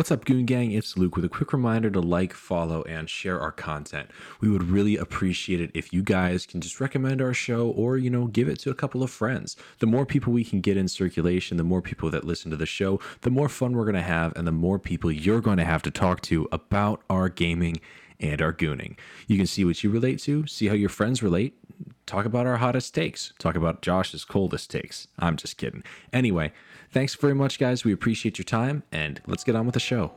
What's up, Goon Gang? It's Luke with a quick reminder to like, follow, and share our content. We would really appreciate it if you guys can just recommend our show or, you know, give it to a couple of friends. The more people we can get in circulation, the more people that listen to the show, the more fun we're going to have, and the more people you're going to have to talk to about our gaming and our gooning. You can see what you relate to, see how your friends relate, talk about our hottest takes, talk about Josh's coldest takes. I'm just kidding. Anyway, thanks very much, guys. We appreciate your time, and let's get on with the show.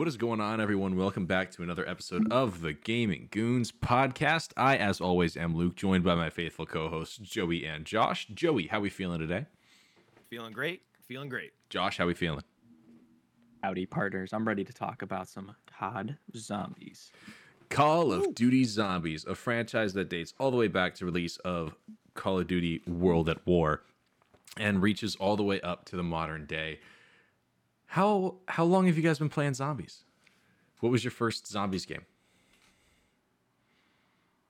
What is going on, everyone? Welcome back to another episode of the Gaming Goons podcast. I, as always, am Luke, joined by my faithful co-hosts Joey and Josh. Joey, how we feeling today? Feeling great. Feeling great. Josh, how we feeling? Howdy, partners. I'm ready to talk about some COD zombies. Call of Duty Zombies, a franchise that dates all the way back to release of Call of Duty World at War and reaches all the way up to the modern day. How how long have you guys been playing zombies? What was your first zombies game?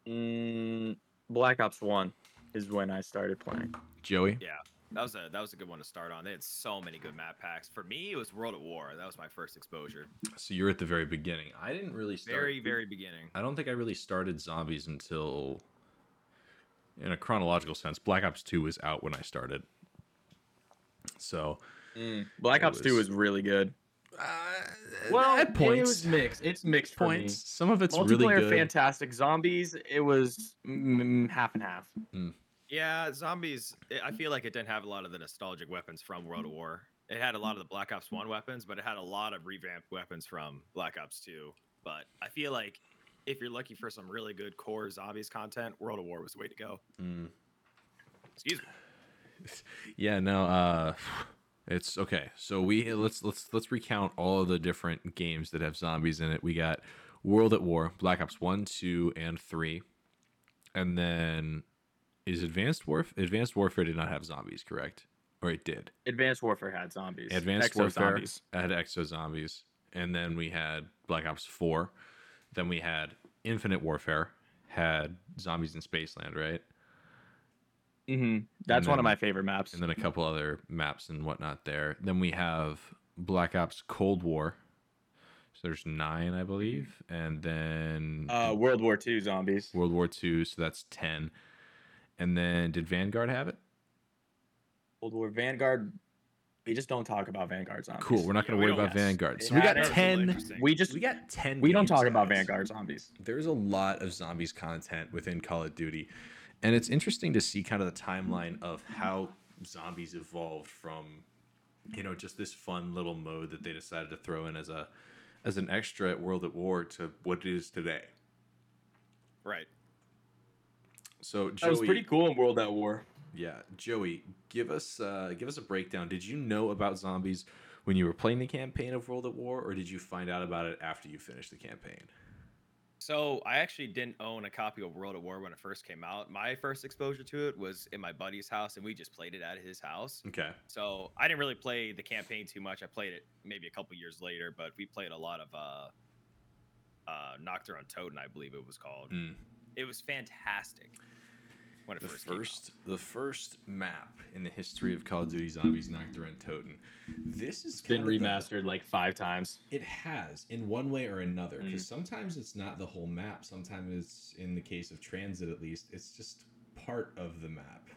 Mm, Black Ops 1 is when I started playing. Joey? Yeah, that was a that was a good one to start on. They had so many good map packs. For me, it was World at War. That was my first exposure. So you're at the very beginning. I didn't really start Very very beginning. I don't think I really started zombies until in a chronological sense, Black Ops 2 was out when I started. So Black It Ops 2 was- was really good. uh, Well, at points, it was mixed. It's mixed for points. me. Some of it's Multiplayer really good. fantastic. Zombies, it was mm, half and half. Yeah, zombies. it- I feel like it didn't have a lot of the nostalgic weapons from World at War. It had a lot of the Black Ops One weapons, but it had a lot of revamped weapons from Black Ops Two. But I feel like if you're looking for some really good core zombies content, World at War was the way to go. Mm. Excuse me. Yeah, no, uh it's okay. So we let's let's let's recount all of the different games that have zombies in it. We got World at War, Black Ops 1, 2, and 3. And then is Advanced Warfare Advanced Warfare did not have zombies, correct? Or it did. Advanced Warfare had zombies. Advanced Warfare had Exo Zombies. And then we had Black Ops 4. Then we had Infinite Warfare, had Zombies in Spaceland, right? Hmm That's one of my favorite maps. and then a couple other maps and whatnot there. Then we have Black Ops Cold War. So there's nine, I believe, and then Uh, World War II zombies. World War II, so that's ten. And then did Vanguard have it? World War Vanguard. We just don't talk about Vanguard zombies. Cool. We're not going we to worry about yes. Vanguard. It So we got ten. Interesting. We just We got ten. we don't talk about. Vanguard zombies. there's a lot of zombies content within Call of Duty. And it's interesting to see kind of the timeline of how zombies evolved from, you know, just this fun little mode that they decided to throw in as a as an extra at World at War to what it is today. Right. So That was pretty cool in World at War. yeah, Joey, give us uh, give us a breakdown. Did you know about zombies when you were playing the campaign of World at War, or did you find out about it after you finished the campaign? So I actually didn't own a copy of World at War when it first came out. My first exposure to it was in my buddy's house, and we just played it at his house. Okay. So I didn't really play the campaign too much. I played it maybe a couple years later, but we played a lot of uh, uh, Nacht der Untoten, I believe it was called. Mm. It was fantastic when it the first, came out. first the first map in the history of Call of Duty Zombies Nacht der Untoten. This It's been kind of the- remastered like five times. It has in one way or another Mm. because sometimes it's not the whole map. Sometimes it's in the case of TranZit at least, it's just part of the map.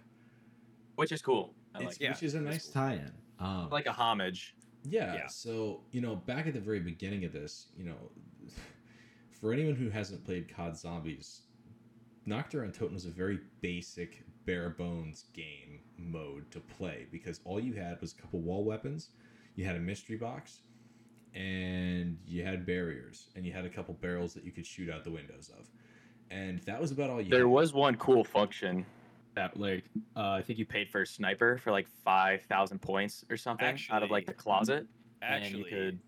Which is cool. I It's, like, yeah, which is a nice cool. tie-in. Um, like a homage. Yeah, Yeah. So, you know, back at the very beginning of this, you know, for anyone who hasn't played COD Zombies, Nacht der Untoten was a very basic, bare bones game mode to play because all you had was a couple wall weapons, you had a mystery box, and you had barriers, and you had a couple barrels that you could shoot out the windows of. And that was about all you There had. was one cool function that like uh, I think you paid for a sniper for like five thousand points or something out of like the closet. Actually, and you could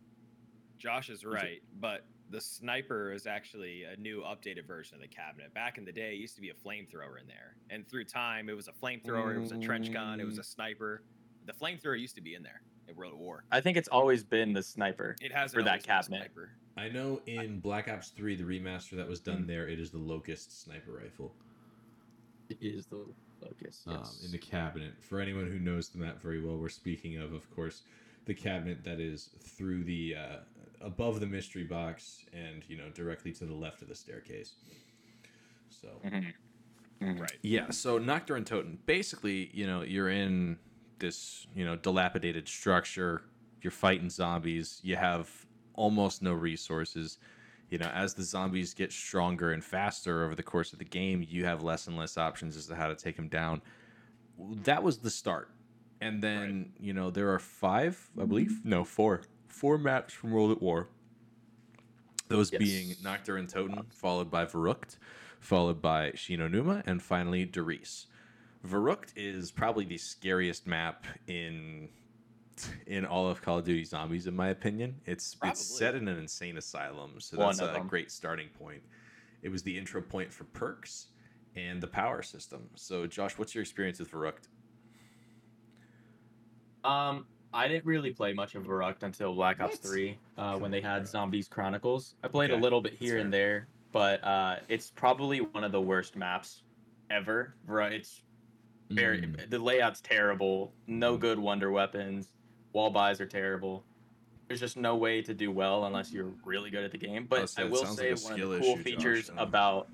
Josh is right, but the sniper is actually a new updated version of the cabinet. Back in the day, it used to be a flamethrower in there, and through time, it was a flamethrower, it was a trench gun, it was a Mm. sniper. The flamethrower used to be in there. in World of War. I think it's always been the sniper. It has For that cabinet. Sniper. I know in Black Ops 3, the remaster that was done Mm. there, it is the Locust sniper rifle It is the locust. um, in the cabinet. For anyone who knows the map very well, we're speaking of, of course, the cabinet that is through the uh, above the mystery box and you know directly to the left of the staircase. So Mhm. Mhm. Right. Yeah, so Nacht der Untoten. Basically, you know, you're in this, you know, dilapidated structure. You're fighting zombies. You have almost no resources. You know, as the zombies get stronger and faster over the course of the game, you have less and less options as to how to take them down. That was the start. And then, you know, there are five, I believe. No, four. Four maps from World at War. Those Yes. being Nacht der Untoten, followed by Verrückt, followed by Shi No Numa, and finally Derice. Verrückt is probably the scariest map in in all of Call of Duty Zombies, in my opinion. It's Probably. it's set in an insane asylum, so One that's a them. great starting point. It was the intro point for perks and the power system. So, Josh, what's your experience with Verrückt? Um, I didn't really play much of Verrückt until Black Ops What? 3 uh, when they had Zombies Chronicles. I played Okay, a little bit here and there, but uh, it's probably one of the worst maps ever. Ver- It's very Mm. the layout's terrible. No good wonder weapons. Wall buys are terrible. There's just no way to do well unless you're really good at the game. But so I will say like a one of the cool issue, Josh, features I about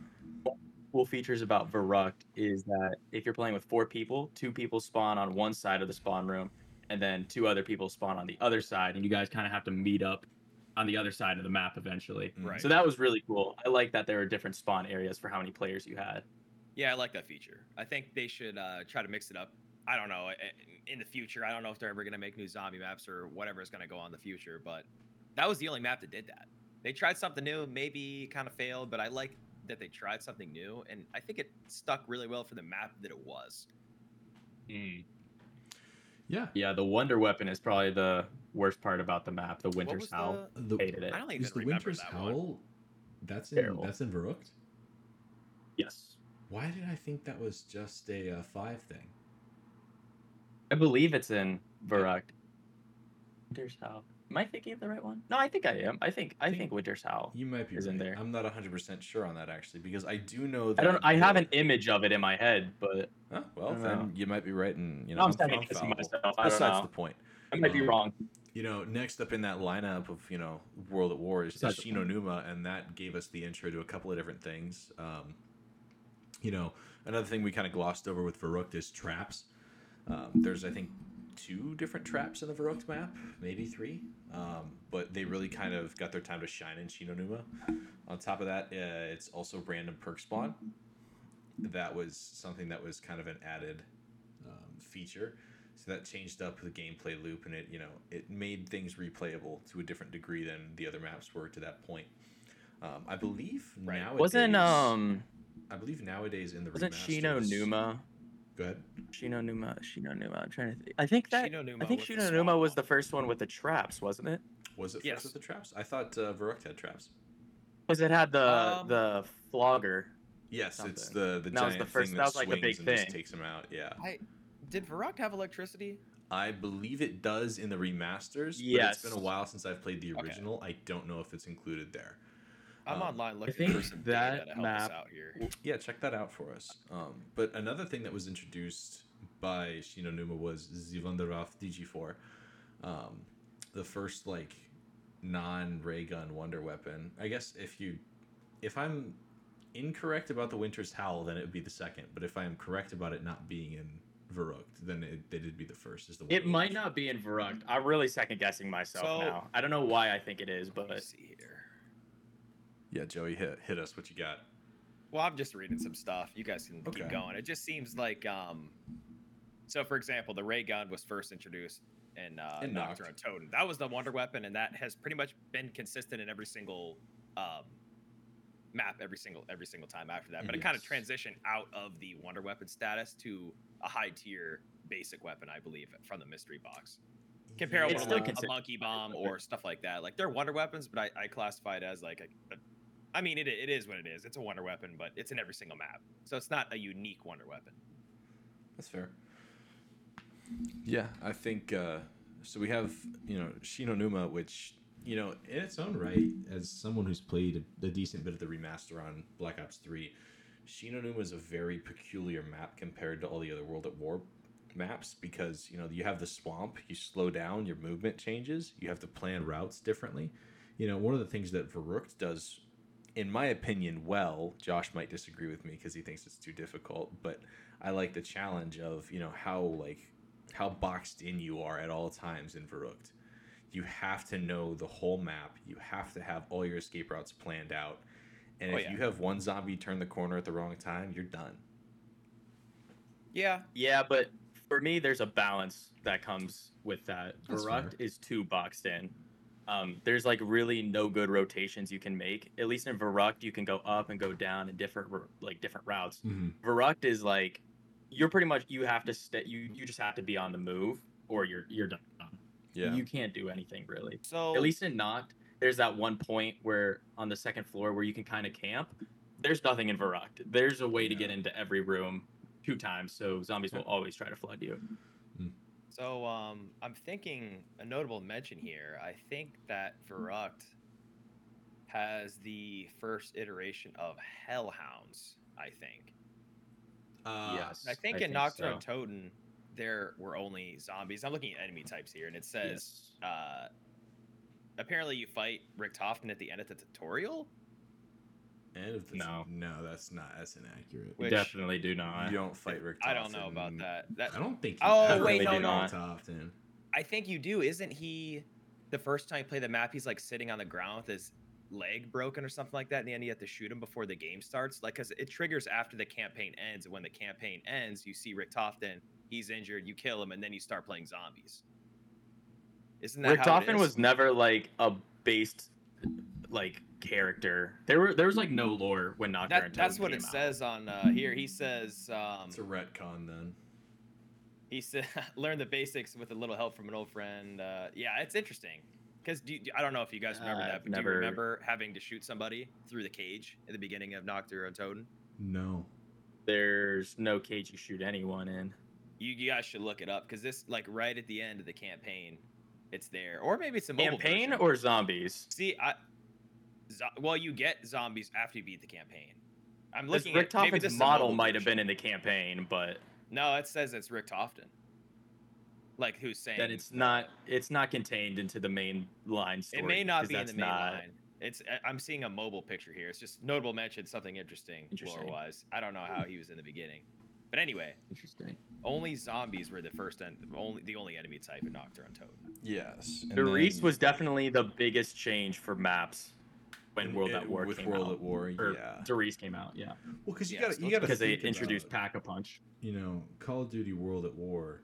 cool features about Verrückt is that if you're playing with four people, two people spawn on one side of the spawn room, and then two other people spawn on the other side, and you guys kind of have to meet up on the other side of the map eventually. Mm. Right. So that was really cool. I like that there are different spawn areas for how many players you had. Yeah, I like that feature. I think they should uh, try to mix it up. I don't know in the future. I don't know if they're ever going to make new zombie maps or whatever is going to go on in the future. But that was the only map that did that. They tried something new, maybe kind of failed, but I like that they tried something new, and I think it stuck really well for the map that it was. Yeah. Yeah, the wonder weapon is probably the worst part about the map. The Winter's was Howl. The, Hated it. I don't even is the Winter's that one. Howl? That's in Terrible. that's in Verrückt. Yes. Why did I think that was just a uh, five thing? I believe it's in Verrückt. Winter's Howl. Am I thinking of the right one? No, I think I am. I think I Think- think Winter's Howl. You might be Is right. in there. I'm not 100 percent sure on that actually because I do know that I don't. I have an image of it in my head, but Huh? well, then know. you might be right, and you know I'm I'm, guessing myself. I don't Besides the point. I might be Um, wrong. You know, next up in that lineup of you know World at War is the Numa, and that gave us the intro to a couple of different things. Um, you know, another thing we kind of glossed over with Verrückt is traps. Um, there's I think two different traps in the Verrückt map, maybe three, um, but they really kind of got their time to shine in Shi No Numa. On top of that, uh, it's also random perk spawn. That was something that was kind of an added um, feature. So that changed up the gameplay loop, and it you know it made things replayable to a different degree than the other maps were to that point. Um, I believe Right. nowadays, Wasn't um I believe nowadays in the wasn't Shi No Numa Go ahead. Shi No Numa Shi No Numa? I'm trying to think. I think that Shi No Numa I think with the Shi No Numa was the first one with the traps, wasn't it? Was it Yes. first with the traps? I thought uh, Verrückt had traps. Because it had the Um, the flogger. Yes, it's the the That was giant the first- thing that that, was like the swings big and just takes him out. Yeah, I did Verrückt have electricity? I believe it does in the remasters. but it's been a while since I've played the Okay. original. I don't know if it's included there. I'm Um, online looking think for some that data to help map- us out here. Yeah, check that out for us. Um, but another thing that was introduced by Shi No Numa was Zivandarath DG4. Um, the first like non-ray gun wonder weapon. I guess if you if I'm incorrect about the Winter's Howl, then it would be the second. But if I am correct about it not being in Verrückt, then it, they did be the first. Is the It might not be in Verrückt. I'm really second guessing myself So- now. I don't know why I think it is, Let me but see here. Yeah, Joey, hit hit us. What you got? Well, I'm just reading some stuff. You guys can Okay. keep going. It just seems like, um, so for example, the ray gun was first introduced in uh, In Nacht der Untoten. That was the wonder weapon, and that has pretty much been consistent in every single um, map, every single every single time after that. But it kind of transitioned out of the wonder weapon status to a high tier basic weapon, I believe, from the mystery box. Comparable It's to still like a monkey bomb or stuff like that. Like they're wonder weapons, but I, I classify it as like a, a I mean, it, it is what it is. It's a wonder weapon, but it's in every single map. So it's not a unique wonder weapon. That's fair. Yeah, I think uh, So we have, you know, Shi No Numa, which, you know, in its own right, as someone who's played a, a decent bit of the remaster on Black Ops 3, Shi No Numa is a very peculiar map compared to all the other World at War maps because, you know, you have the swamp, you slow down, your movement changes, you have to plan routes differently. You know, one of the things that Verrückt does, in my opinion, well, Josh might disagree with me because he thinks it's too difficult, but I like the challenge of, you know, how, like, how boxed in you are at all times in Verrückt. You have to know the whole map. You have to have all your escape routes planned out. And Oh, if yeah. you have one zombie turn the corner at the wrong time, you're done. Yeah. Yeah, but for me, there's a balance that comes with that. That's Verrückt fair. is too boxed in. Um, there's like really no good rotations you can make. At least in Verrückt, you can go up and go down in different like different routes. Mm-hmm. Verrückt is like you're pretty much you have to stay. You you just have to be on the move or you're you're done. Yeah. You can't do anything really. So At least in Noct, there's that one point where on the second floor where you can kind of camp. There's nothing in Verrückt. There's a way to get into every room two times, so zombies will always try to flood you. So um, I'm thinking a notable mention here. I think that Verrückt has the first iteration of Hellhounds. I think. Uh, yes, I think in Nocturne so. Toten, there were only zombies. I'm looking at enemy types here, and it says Yes. uh, apparently you fight Rick Richtofen at the end of the tutorial. End of the No. no, that's not that's inaccurate. We Which- definitely do not. you don't fight Rick. I don't know about that. That I don't think. Oh, wait, fight no, no. Rick I think you do. Isn't he the first time you play the map? He's like sitting on the ground with his leg broken or something like that. In the end, you have to shoot him before the game starts. Like, because it triggers after the campaign ends. And when the campaign ends, you see Richtofen. He's injured. You kill him, and then you start playing zombies. Isn't that how it Richtofen is? was never like a based like character. There were there was like no lore when Nocturne That, that's Totem what it out. says on uh, here. He says um, It's a retcon then. he said learn the basics with a little help from an old friend. Uh, yeah, it's interesting because do I don't know if you guys remember Uh, that, I've but do you remember having to shoot somebody through the cage at the beginning of Nacht der Untoten? No. There's no cage you shoot anyone in. You, you guys should look it up because this like right at the end of the campaign, it's there, or maybe it's a mobile Campaign version. or zombies? see, I zo- well you get zombies after you beat the campaign. I'm This looking at maybe Richtofen's this is a model mobile might have been in the campaign, but No, it says it's Richtofen. Like who's saying? then it's not it's not contained into the main line story. It may not 'cause be in the main not- line. It's I- I'm seeing a mobile picture here. It's just notable mention something interesting, Interesting. lore wise. I don't know how he was in the beginning, but anyway, Interesting. only zombies were the first and only the only enemy type in Nacht der Untoten. Yes. Der Riese was definitely the biggest change for maps when World at War with came World out. at War. Or Yeah. Der Riese came out, yeah, Well, because you Yeah, got so you got to because they introduced Pack a Punch. you know, Call of Duty World at War,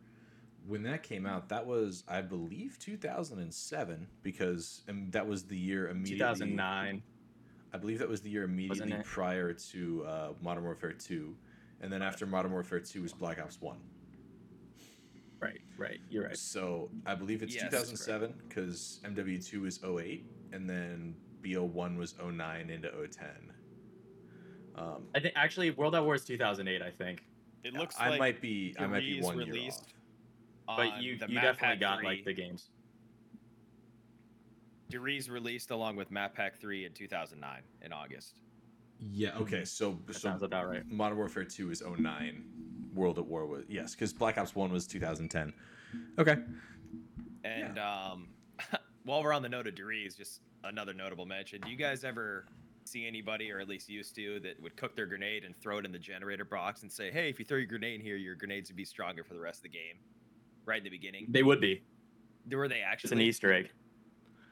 when that came out, that was, I believe, 2007, because um, that was the year immediately. 2009. I believe that was the year immediately prior to uh, Modern Warfare 2. And then after Modern Warfare 2 was Black Ops 1. Right, right. You're right. So I believe it's Yes, 2007 because MW2 is 08, and then BO1 was 09 into 010. Um, I think actually World at War is 2008. I think, It looks I like might be I might be Der Riese one year off. but you you definitely got 3. like the games. Der Riese released along with Map Pack 3 in 2009 in August. Yeah. Okay. So That so sounds about right. Modern Warfare 2 is 09. World at War was yes, because Black Ops 1 was 2010. Okay. And um, while we're on the note of Der Riese, just another notable mention. Do you guys ever see anybody, or at least used to, that would cook their grenade and throw it in the generator box and say, "Hey, if you throw your grenade in here, your grenades would be stronger for the rest of the game." Right in the beginning, They would be. were they actually? It's an? Easter egg.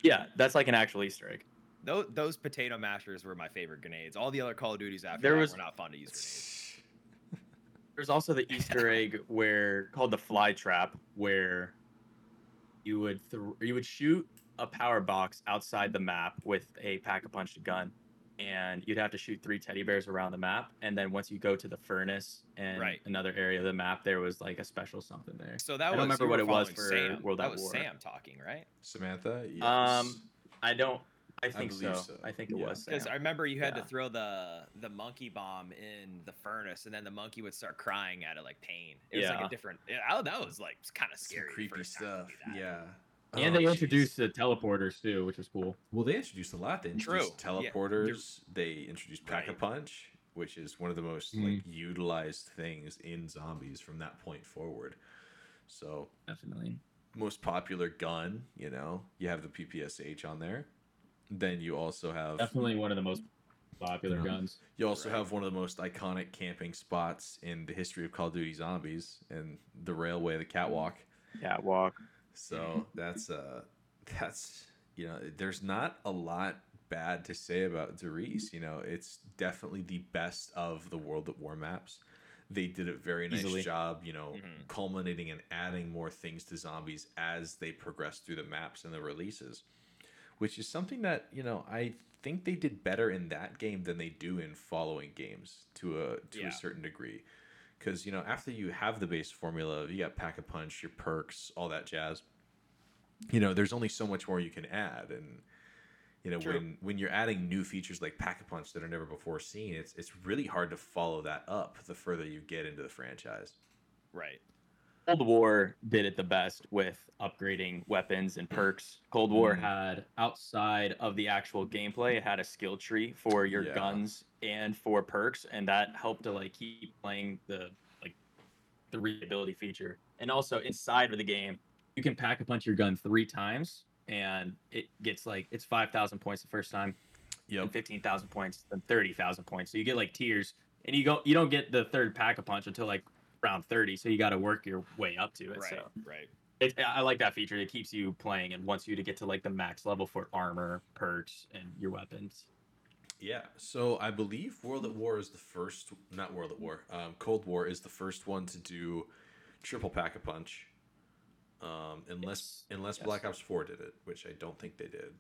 Yeah, that's like an actual Easter egg. Those, those potato mashers were my favorite grenades. All the other Call of Duties after There that was- were not fun to use grenades. There's also the Easter egg where called the fly trap, where you would th- you would shoot a power box outside the map with a pack a punch gun, and you'd have to shoot three teddy bears around the map. And then once you go to the furnace and Right. another area of the map, there was like a special something there. So that I was don't remember you what it was for Sam. World that at was War. Sam talking, right? Samantha? Yes. Um, I don't. I think so. so. I think it Yeah. was. Because Sam. I remember you had Yeah. to throw the the monkey bomb in the furnace, and then the monkey would start crying out of like pain. It was like a different. Yeah, oh, that was like kind of Some scary. creepy first time to stuff. Yeah. And Oh, they jeez. introduced the teleporters too, which was cool. Well, they introduced a lot. They introduced True. Yeah, teleporters. They introduced Pack a Punch, which is one of the most Mhm. like utilized things in zombies from that point forward. So Definitely. most popular gun, you know, you have the PPSH on there. Then you also have Definitely one of the most popular Yeah. guns. you also Right. have one of the most iconic camping spots in the history of Call of Duty Zombies and the railway, the catwalk. Yeah, walk. So that's uh that's you know, there's not a lot bad to say about Der Riese. You know, it's definitely the best of the World at War maps. They did a very nice Easily. job, you know, Mhm. culminating and adding more things to zombies as they progress through the maps and the releases. Which is something that, you know, I think they did better in that game than they do in following games to a to Yeah. a certain degree because you know after you have the base formula you got pack a punch your perks all that jazz you know there's only so much more you can add and you know True. when when you're adding new features like pack a punch that are never before seen it's it's really hard to follow that up the further you get into the franchise Right. Cold War did it the best with upgrading weapons and perks. Cold War Mhm. had outside of the actual gameplay, it had a skill tree for your Yeah. guns and for perks, and that helped to like keep playing the like the reability feature. And also inside of the game, you can pack a punch your gun three times, and it gets like it's five thousand points the first time, then fifteen thousand points, then thirty thousand points. So you get like tiers, and you go you don't get the third pack a punch until like round thirty. So you got to work your way up to it. Right. So Right. it, I like that feature. It keeps you playing and wants you to get to like the max level for armor, perks, and your weapons. yeah so i believe world at war is the first not world at war um, cold war is the first one to do triple pack a punch um, unless Yes. unless Yes. black ops 4 did it which i don't think they did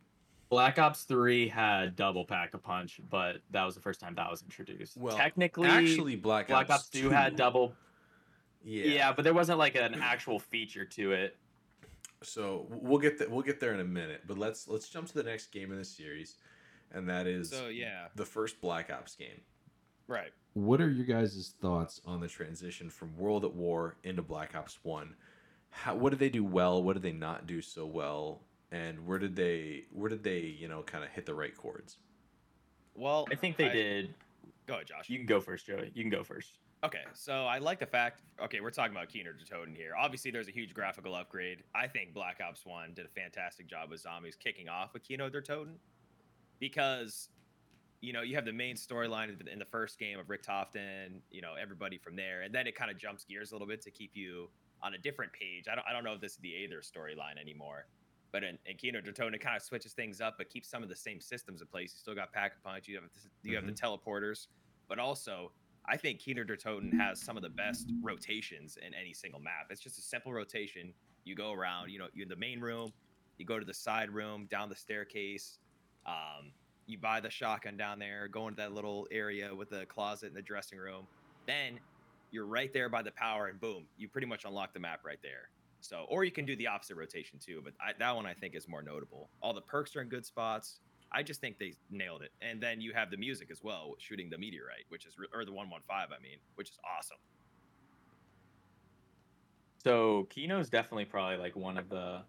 Black Ops Three had double pack a punch, but that was the first time that was introduced. Well, technically, actually black, Black Ops Two had double. Yeah Yeah. but there wasn't like an actual feature to it. so we'll get that we'll get there in a minute but let's let's jump to the next game in the series and that is So yeah. the first black ops game Right. what are your guys' thoughts on the transition from world at war into black ops 1 how what did they do well what did they not do so well and where did they where did they you know kind of hit the right chords Well, I think they did. Go ahead, Josh. You can go first, Joey. You can go first. Okay, so I like the fact. Okay, we're talking about Kino der Toten here. Obviously, there's a huge graphical upgrade. I think Black Ops One did a fantastic job with zombies kicking off with Kino der Toten, because you know you have the main storyline in the- first game of Richtofen, you know everybody from there, and then it kind of jumps gears a little bit to keep you on a different page. I don't, I don't know if this is the Aether storyline anymore, but in, in Kino der Toten, it kind of switches things up, but keeps some of the same systems in place. You still got pack a punch, you have you have the mm-hmm. teleporters, but also I think Kino der Toten has some of the best rotations in any single map. It's just a simple rotation. You go around, you know, you're in the main room, you go to the side room, down the staircase, um, you buy the shotgun down there, go into that little area with the closet and the dressing room. Then you're right there by the power, and boom, you pretty much unlock the map right there. So, or you can do the opposite rotation too, but I, that one I think is more notable. All the perks are in good spots. I just think they nailed it. And then you have the music as well, shooting the meteorite, which is or the 115, I mean, which is awesome. So Kino's definitely probably like one of the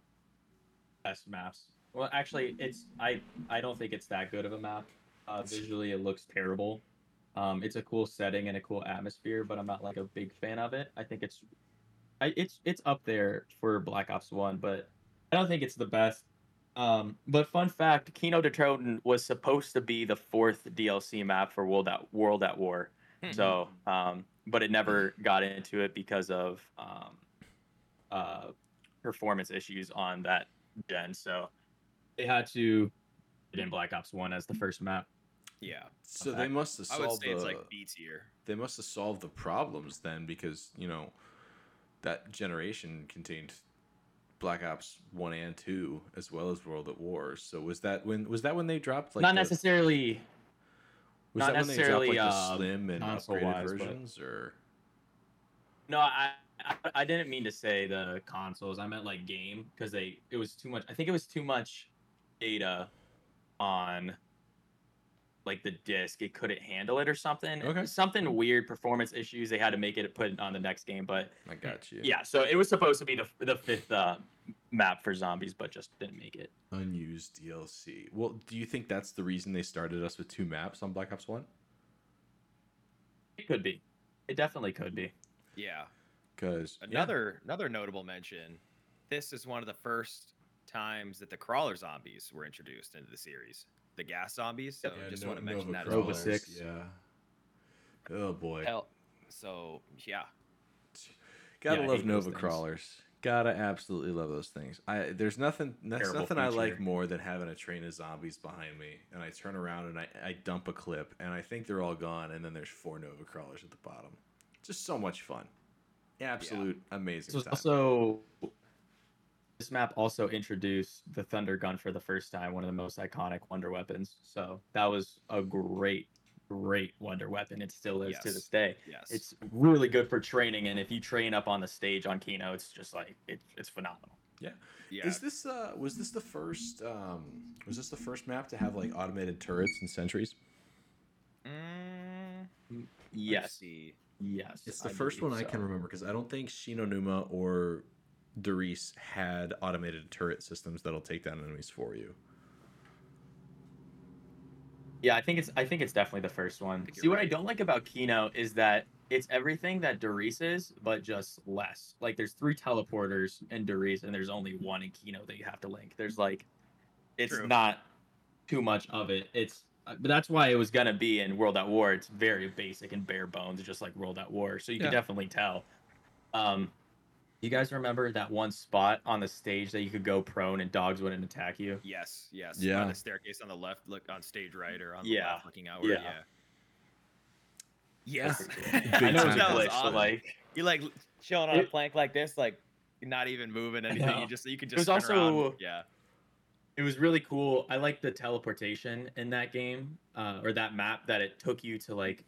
best maps. Well, actually, it's I I don't think it's that good of a map. Uh, visually, it looks terrible. Um, it's a cool setting and a cool atmosphere, but I'm not like a big fan of it. I think it's, I it's it's up there for Black Ops One, but I don't think it's the best. Um, but fun fact, Kino der Toten was supposed to be the fourth DLC map for World at World at War. So, um, but it never got into it because of um, uh, performance issues on that gen. So they had to put in Black Ops One as the first map. yeah, so Okay. they must have solved. I would solved say it's like B tier. they must have solved the problems then because you know that generation contained black ops 1 and 2 as well as world at war so was that when was that when they dropped like not the, necessarily. was not that when they dropped like the um, slim and upgraded but- versions or No, I, I I didn't mean to say the consoles. I meant like game because they it was too much. I think it was too much data on like the disc, it couldn't handle it or something. Okay. Something weird performance issues. They had to make it put it on the next game, but I got you. yeah. So it was supposed to be the the fifth uh, map for zombies, but just didn't make it. Unused DLC. Well, do you think that's the reason they started us with two maps on Black Ops One? It could be. It definitely could be. Yeah. Because Another another notable mention. This is one of the first times that the crawler zombies were introduced into the series. The gas zombies. So just want to mention that as Nova well. Six. Yeah. Oh boy. Hell, so yeah, Gotta Yeah, love Nova crawlers. Gotta absolutely love those things. I there's nothing that's Terrible nothing I like more than having a train of zombies behind me, and I turn around and I, I dump a clip, and I think they're all gone, and then there's four Nova crawlers at the bottom. Just so much fun. Absolute amazing So, time. also this map also introduced the thunder gun for the first time, one of the most iconic wonder weapons. So that was a great, great wonder weapon. It still is to this day. yes. It's really good for training, and if you train up on the stage on Kino, it's just like it, it's phenomenal. yeah. yeah. Is this uh was this the first um was this the first map to have like automated turrets and sentries? Mm, Yes, yes. It's the I first one believe I can remember because I don't think Shi No Numa or Der Riese had automated turret systems that'll take down enemies for you. Yeah, I think it's I think it's definitely the first one. See you're what I don't like about Kino is that it's everything that Der Riese is, but just less. Like there's three teleporters in Darice, and there's only one in Kino that you have to link. There's like, it's True. not too much of it. It's but that's why it was gonna be in World at War. It's very basic and bare bones, just like World at War. So you Yeah. can definitely tell. Um, you guys remember that one spot on the stage that you could go prone and dogs wouldn't attack you? Yes, yes. Yeah. On the staircase on the left, look on stage right, or on the Yeah. left, looking outward. Yeah. Yeah. That's Yes. pretty I know it's a. That was glitch, but awesome. like you like chilling on a plank like this, like not even moving anything. know. You just you can was just turn around. also- yeah. it was really cool. I like the teleportation in that game, uh, or that map that it took you to like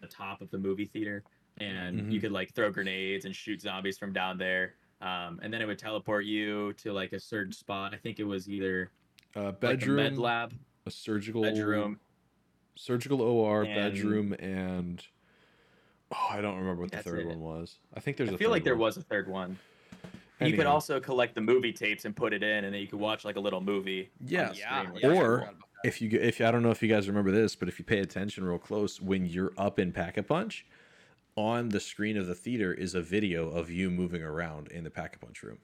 the top of the movie theater, and Mhm. you could like throw grenades and shoot zombies from down there. Um, and then it would teleport you to like a certain spot. I think it was either Uh, like a bedroom, med lab, a surgical bedroom. surgical OR, and- bedroom, and oh, I don't remember what the third it. one was. I think there's. I a feel like third there one. was a third one. You could also collect the movie tapes and put it in, and then you could watch like a little movie. on the Yeah. Yeah. screen, which yeah, I is Or- forgot about that. if you g- if I don't know if you guys remember this, but if you pay attention real close, when you're up in Pack a Punch, on the screen of the theater is a video of you moving around in the Pack a Punch room.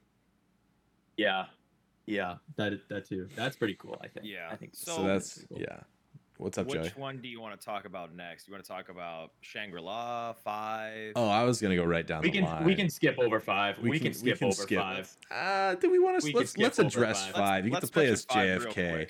yeah, yeah, that that too. That's pretty cool. I think. Yeah, I think So, So- that's cool. yeah. What's up, Joe? Which Joey? one do you want to talk about next? You want to talk about Shangri La Five? Oh, I was gonna go right down we the can line. we can skip over five. We, We can, can- we skip can over skip. five. Uh, do we want to We let's let's address five. 5 You get to play as five real JFK.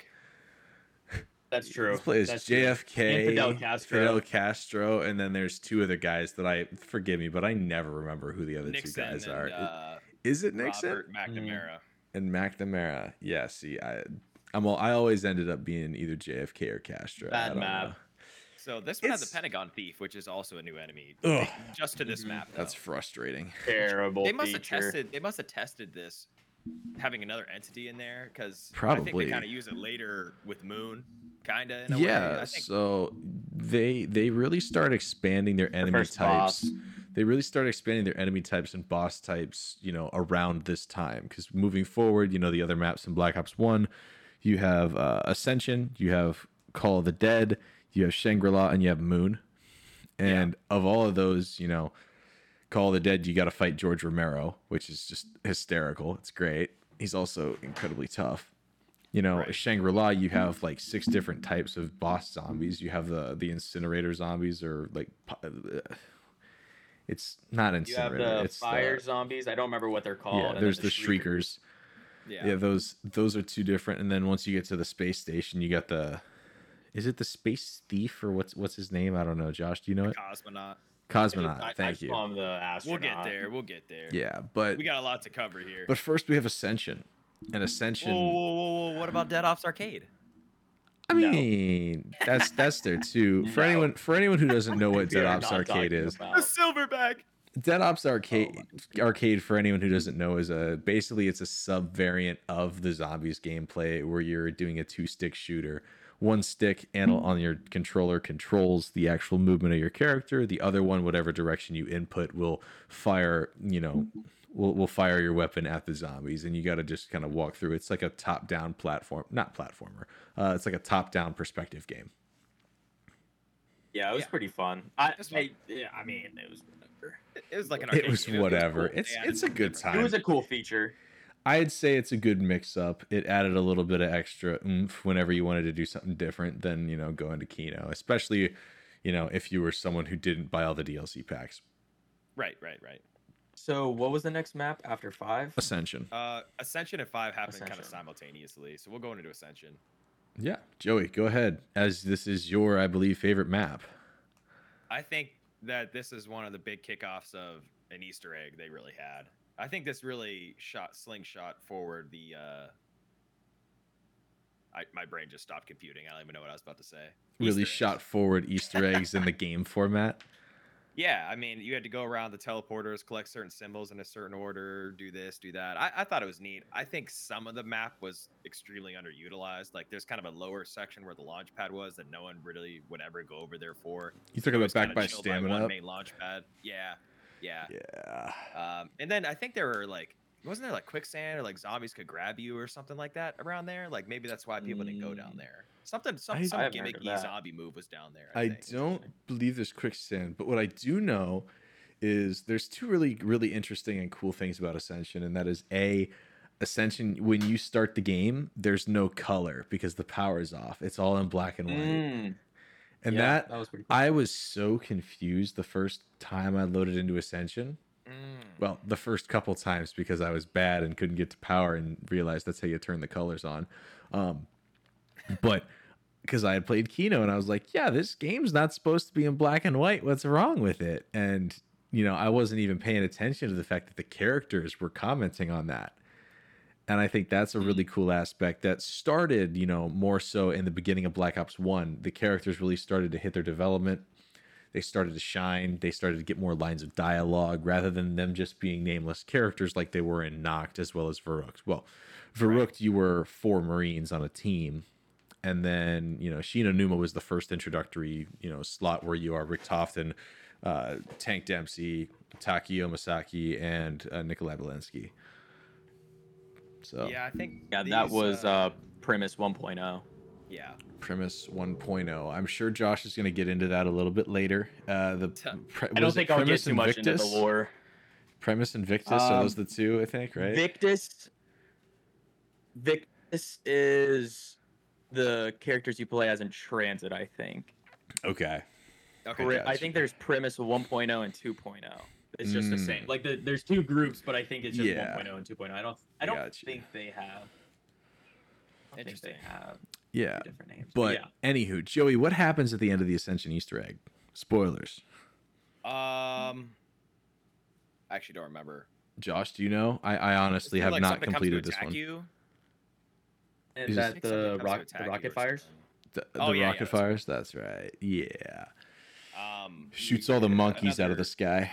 Quick. That's true. Let's play as That's. JFK, And Fidel Castro. Fidel Castro, and then there's two other guys that I forgive me, but I never remember who the other Nixon two guys and are. uh, Is it Nixon Robert McNamara. and McNamara? Yeah. See, I I'm all, I always ended up being either JFK or Castro. I Bad don't map. know. So this one has It's- a Pentagon thief, which is also a new enemy, Ugh. just to this Mhm. map. That's frustrating. Terrible. they must have tested. They must have tested this, having another entity in there, because I think Probably. they kind of use it later with Moon, kind of. In way. Yeah. I think So they they really start expanding their enemy first types. boss. they really start expanding their enemy types and boss types, you know, around this time. Because moving forward, you know, the other maps in Black Ops One, you have uh, Ascension, you have Call of the Dead, you have Shangri La, and you have Moon. And of all of those, you know, Call the Dead, you got to fight George Romero, which is just hysterical. It's great. He's also incredibly tough. You know, Right. Shangri La, you have like six different types of boss zombies. You have the the incinerator zombies, or like, uh, it's not You have incinerator. the it's fire the, zombies. I don't remember what they're called. yeah. There's the shriekers. Yeah. Yeah, those those are two different. And then once you get to the space station, you got the. Is it the space thief or what's what's his name? I don't know. Josh, do you know it? Cosmonaut. Cosmonaut. I, thank I you. call the astronaut. We'll get there. We'll get there. Yeah, but We got a lot to cover here. but first we have Ascension, and Ascension. whoa, whoa, whoa, whoa! What about Dead Ops Arcade? I No. mean, that's that's there too. For No. anyone for anyone who doesn't know what Dead Ops Arcade is, The about- silverback. Dead Ops oh Arcade Arcade for anyone who doesn't know is a basically it's a sub variant of the zombies gameplay where you're doing a two stick shooter. One stick and on your controller controls the actual movement of your character. The other one, whatever direction you input, will fire. You know, will will fire your weapon at the zombies, and you got to just kind of walk through. It's like a top down platform, not platformer. Uh, it's like a top down perspective game. Yeah, it was Yeah. pretty fun. I, This one- I yeah, I mean, it was whatever. It, it was like an It arcade was game. whatever. cool. It's- They added it's a good time. It was a cool feature. I'd say it's a good mix up. It added a little bit of extra oomph whenever you wanted to do something different than, you know, going to Kino, especially, you know, if you were someone who didn't buy all the DLC packs. Right, right, right. So, what was the next map after five? Ascension. Uh, Ascension and Five happened kind of simultaneously, so we'll go into Ascension. Yeah. Joey, go ahead. As this is your, I believe, favorite map. I think that this is one of the big kickoffs of an Easter egg they really had. I think this really shot slingshot forward the. Uh, I, my brain just stopped computing. I don't even know what I was about to say. Really Easter eggs. shot forward Easter eggs in the game format. Yeah, I mean, you had to go around the teleporters, collect certain symbols in a certain order, do this, do that. I, I thought it was neat. I think some of the map was extremely underutilized. Like, there's kind of a lower section where the launch pad was that no one really would ever go over there for. You talking It about back by stamina one main launch pad. Yeah, yeah. Yeah. Um, and then I think there were like, wasn't there like quicksand or like zombies could grab you or something like that around there? Like maybe that's why people didn't go down Mm. there. Something, some, I- some I haven't heard of gimmicky zombie move was down there. I, I don't believe there's quicksand, but what I do know is there's two really really interesting and cool things about Ascension, and that is a Ascension when you start the game, there's no color because the power is off. It's all in black and white, Mm, and yeah, that that was pretty. Cool. I was so confused the first time I loaded into Ascension. Mm. Well, the first couple times because I was bad and couldn't get to power and realized that's how you turn the colors on. Um, but because I had played Kino and I was like, yeah, this game's not supposed to be in black and white. What's wrong with it? And, you know, I wasn't even paying attention to the fact that the characters were commenting on that. And I think that's a really cool aspect that started, you know, more so in the beginning of Black Ops 1. The characters really started to hit their development. They started to shine. They started to get more lines of dialogue rather than them just being nameless characters like they were in Noct as well as Verrückt. Well, Verrückt, you were four Marines on a team. And then, you know, Shi No Numa was the first introductory, you know, slot where you are Richtofen, uh, Tank Dempsey, Takeo Masaki, and uh, Nikolai Belinski. So, Yeah, I think. yeah, that was uh, premise oh. 1.0. yeah. Premise 1.0. I'm sure Josh is going to get into that a little bit later. Uh, the pre- I don't was it think I'll get Premise too and much into the Victis? lore. Premise and Victis are Um, those the two? I think, right? Victis. Victis is the characters you play as in TranZit. I think. okay. Okay. Pri- I think there's premise 1.0 and 2.0. It's just the same. Mm. Like the, there's two groups, but I think it's just Yeah. 1.0 and 2.0. I don't. I don't Gotcha. think they have. I don't think Interesting. they have Yeah. two different names. But yeah. anywho, Joey, what happens at the end of the Ascension Easter egg? Spoilers. Um, I actually don't remember. Josh, do you know? I, I honestly Isn't have like not something comes to completed this attack one. You? And is- that the rock, the rocket fires. The, the Oh, yeah, yeah, rocket that's fires? That's right. Yeah. Um, Shoots all the monkeys out of the sky.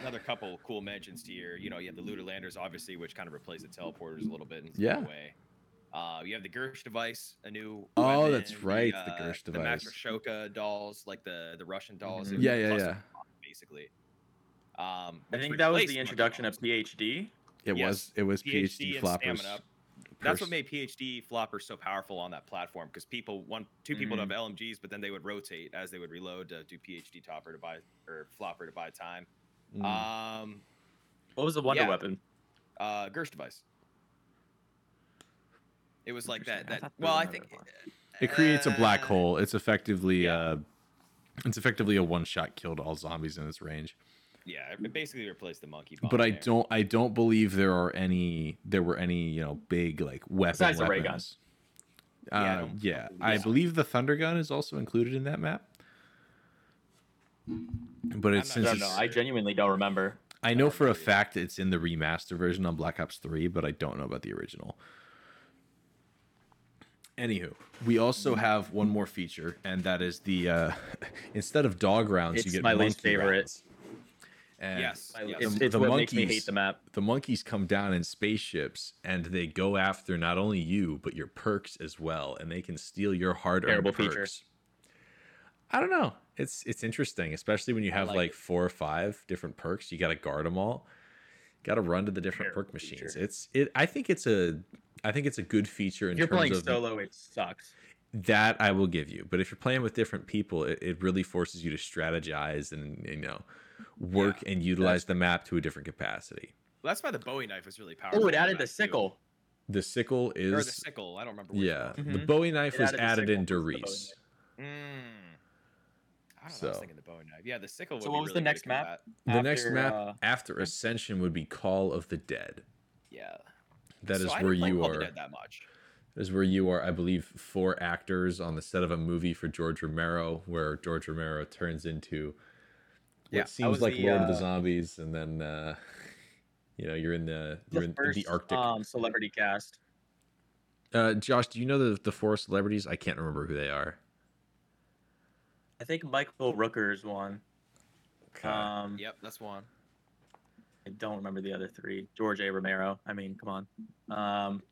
Another couple cool mentions to your, you know, you have the lunar landers, obviously, which kind of replace the teleporters a little bit in Yeah. a way. Uh, you have the Gersh device, a new. Oh, weapon, that's right, the uh, Gersh The Master device. Shoka dolls, like the the Russian dolls. Mhm. Yeah, yeah, yeah. mod, Basically. Um, I think that was the introduction of PhD. It Yes. was it was PhD, PhD floppers. That's what made PhD floppers so powerful on that platform because people one two people Mhm. would have LMGs, but then they would rotate as they would reload to do PhD topper to buy or flopper to buy time. Mm. Um, What was the wonder Yeah. weapon? uh, Gersh device. It was like that. That well, I think one. it creates a black uh, hole. It's effectively yeah. uh it's effectively a one shot kill to all zombies in its range. Yeah, it basically replaced the monkey bomb. but I there. don't I don't believe there are any there were any you know big like weapon Besides the ray weapons. Yeah, I Uh, don't- yeah, believe I believe the thunder gun is also included in that map. But it's since I it's, don't know. I genuinely don't remember. I know for a fact it's in the remaster version on Black Ops 3, but I don't know about the original. Anywho, we also have one more feature, and that is the uh, instead of dog rounds, you get my least monkey favorite. rounds. And Yes, I- yes. It's, The- it's the what makes me hate monkeys- the map. the monkeys come down in spaceships and they go after not only you but your perks as well and they can steal your hard-earned Terrible perks feature. I don't know it's it's interesting especially when you have like like, four or five different perks you got to guard them all got to run to the different Terrible perk machines feature. it's it i think it's a i think it's a good feature in If you're terms playing of solo, it sucks. that i will give you but if you're playing with different people it, it really forces you to strategize and you know work and utilize the map to a different capacity Well, that's why the Bowie knife is really powerful. Oh, it added that the too. sickle. the sickle is or the sickle. I don't remember. Which Yeah, one. the. Bowie knife It was added added in sickle to the Bowie Doris. Mm. I don't know. I was So- thinking the Bowie knife. Yeah, the sickle. Would So be what was the really good next map? combat. The next map uh, after Ascension would be Call of the Dead. Yeah. That is So I where didn't you Call are. the Dead that much. That is where you are. I believe four actors on the set of a movie for George Romero, where George Romero turns into what Yeah, I seems was like the, Lord of the uh, Zombies, and then uh, you know you're in the The you're in, in first the Arctic. um, celebrity cast. uh, Josh, do you know the the four celebrities? I can't remember who they are. I think Michael Rooker's one. Okay. Um, Yep, that's one. I don't remember the other three. George A. Romero. I mean, come on. Um,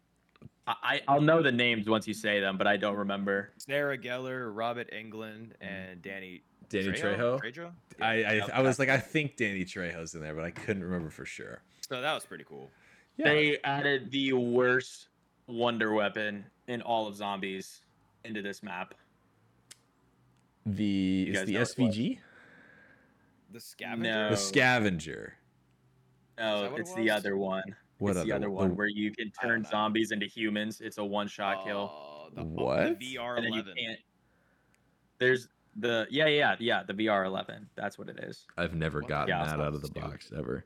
I I- I'll know the names once you say them, but I don't remember. Sarah Gellar, Robert Englund, and Danny. Danny Trejo. Trejo? I I, I was like I think Danny Trejo's in there, but I couldn't remember for sure. So that was pretty cool. Yeah. They added the worst wonder weapon in all of zombies into this map. The is the know what it was? SVG The scavenger. No. the Oh. Scavenger. No, that what it it's the other one. What it's other the other one? one where you can turn zombies into humans. It's a one-shot kill. Oh, the, What? The VR and then you 11. can't. There's the yeah yeah yeah the VR11. That's what it is. I've never What? gotten Yeah, that out of the stupid. box ever.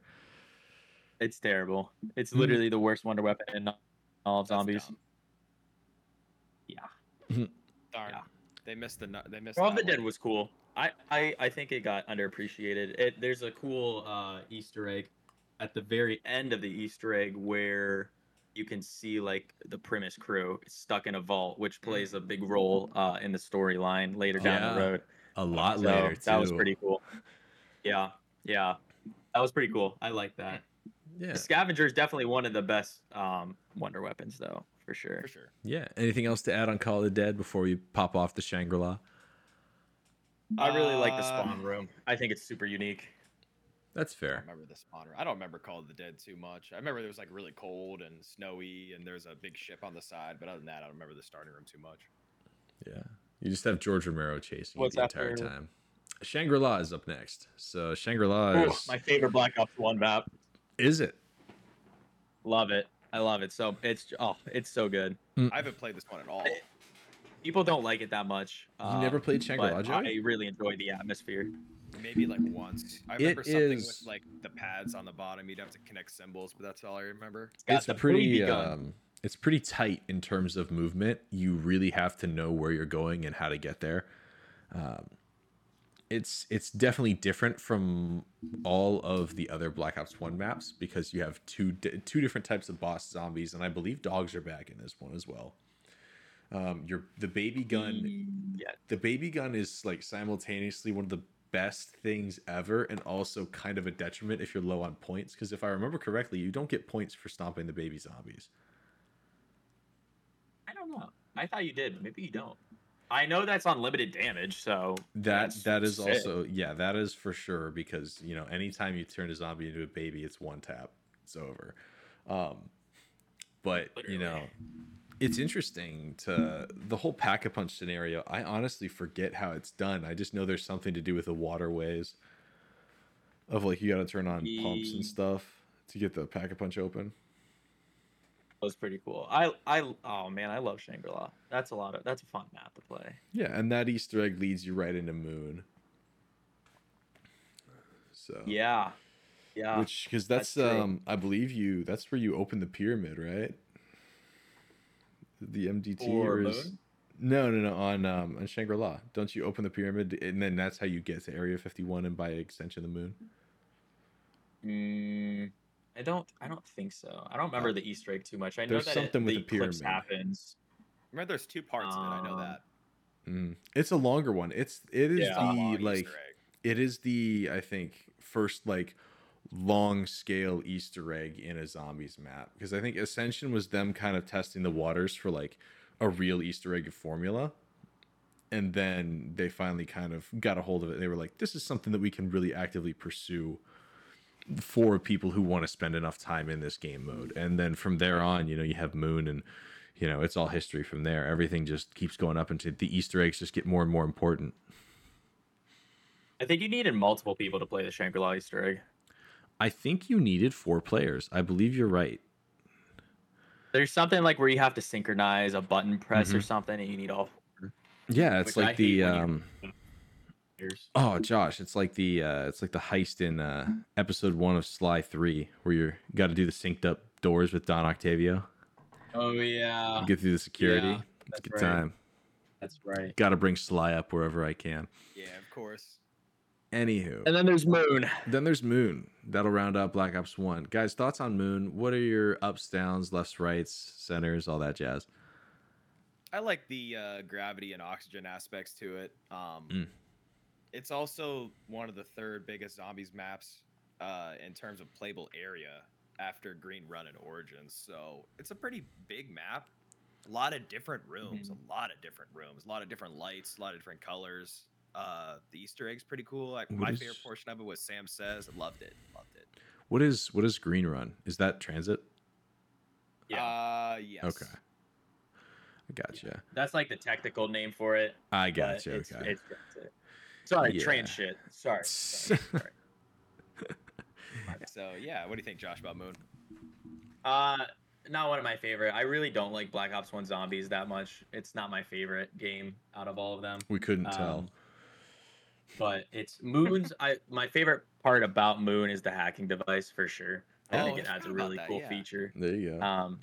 It's terrible. It's Hmm. literally the worst wonder weapon in all of zombies. dumb. Yeah. Darn. Yeah. They missed the. nu- They missed. Call of the that Dead was cool. I, I I think it got underappreciated. It there's a cool uh, Easter egg at the very end of the Easter egg where you can see like the Primis crew stuck in a vault, which plays a big role uh, in the storyline later down Yeah, the road. A lot So later too. that was pretty cool. Yeah, yeah, that was pretty cool. I like that. Yeah. Scavenger is definitely one of the best um, wonder weapons, though, for sure. For sure. Yeah. Anything else to add on Call of the Dead before we pop off the Shangri La? I really like the Uh, spawn room. I think it's super unique. That's I fair. don't remember the spawner. I don't remember Call of the Dead too much. I remember it was like really cold and snowy, and there's a big ship on the side. But other than that, I don't remember the starting room too much. Yeah. You just have George Romero chasing What's you the entire after- time. Shangri La is up next. So Shangri La Ooh, is my favorite Black Ops One map. Is it? Love it. I love it. So it's oh, it's so good. I haven't played this one at all. People don't like it that much. You uh, never played Shangri La. I really enjoy the atmosphere. Maybe like once. I It remember something is- with like the pads on the bottom. You'd have to connect symbols, but that's all I remember. got It's the pretty um it's pretty tight in terms of movement. You really have to know where you're going and how to get there. Um it's it's definitely different from all of the other Black Ops 1 maps because you have two di- two different types of boss zombies and I believe dogs are back in this one as well. Um your the baby gun Yeah, the baby gun is like simultaneously one of the best things ever and also kind of a detriment if you're low on points because if i remember correctly you don't get points for stomping the baby zombies I don't know. I thought you did, but maybe you don't. I know that's unlimited damage, so that that's sick. also yeah that is for sure because you know anytime you turn a zombie into a baby it's one tap it's over. Um but you know it's interesting to the whole pack a punch scenario i honestly forget how it's done. I just know there's something to do with the waterways of like you got to turn on pumps and stuff to get the pack a punch open. that was pretty cool. I I oh man, I love Shangri La. That's a lot of that's a fun map to play. yeah and that easter egg leads you right into moon so Yeah, yeah. which because that's, that's um i believe you that's where you open the pyramid right the mdt Or or is Moon? no no no on um on shangri-la don't you open the pyramid and then that's how you get to area 51 and by extension the moon Mm, I don't. I don't think so. I don't remember the Easter egg too much. I know There's that something it, with the the eclipse pyramid. happens. Remember, there's two parts of it. I know Um, that. Mm. it's a longer one it's it is Yeah. It's a long the like egg. it is the i think first like long scale Easter egg in a zombies map because I think Ascension was them kind of testing the waters for like a real Easter egg formula. And then they finally kind of got a hold of it. They were like, this is something that we can really actively pursue for people who want to spend enough time in this game mode. And then from there on, you know, you have Moon and you know, it's all history from there. Everything just keeps going up into the Easter eggs just get more and more important. I think you needed multiple people to play the Shangri-La Easter egg. I think you needed four players. I believe you're right. There's something like where you have to synchronize a button press or Mhm. something, and you need all four Yeah, it's Which I like the um you- players. oh Josh, it's like the uh it's like the heist in uh episode 1 of Sly 3 where you're got to do the synced up doors with Don Octavio. Oh yeah, Get through the security. yeah, it's a good right. time. that's right. Got to bring Sly up wherever I can. Yeah, of course. Anywho, And then there's Moon. then there's Moon. That'll round out Black Ops 1. Guys, thoughts on Moon? What are your ups, downs, lefts, rights, centers, all that jazz? I like the uh, gravity and oxygen aspects to it. Um, Mm. It's also one of the third biggest zombies maps uh, in terms of playable area after Green Run and Origins. So it's a pretty big map. A lot of different rooms, Mhm. a lot of different rooms, a lot of different lights, a lot of different colors. Uh, the Easter egg's pretty cool. Like, What my is- favorite portion of it was Sam says. Loved it. Loved it. What is what is Green Run? Is that TranZit? Yeah, Uh, yes. Okay. I gotcha. that's like the technical name for it. I but gotcha. It's, okay. it's TranZit. Sorry, Yeah. train shit. Sorry. sorry, sorry. So yeah, what do you think, Josh, about Moon? Uh, not one of my favorite. I really don't like Black Ops One Zombies that much. It's not my favorite game out of all of them. we couldn't tell. Um, but it's Moon's. I my favorite part about Moon is the hacking device for sure. I Oh, think it adds a really that, cool yeah. feature. There you go. Um,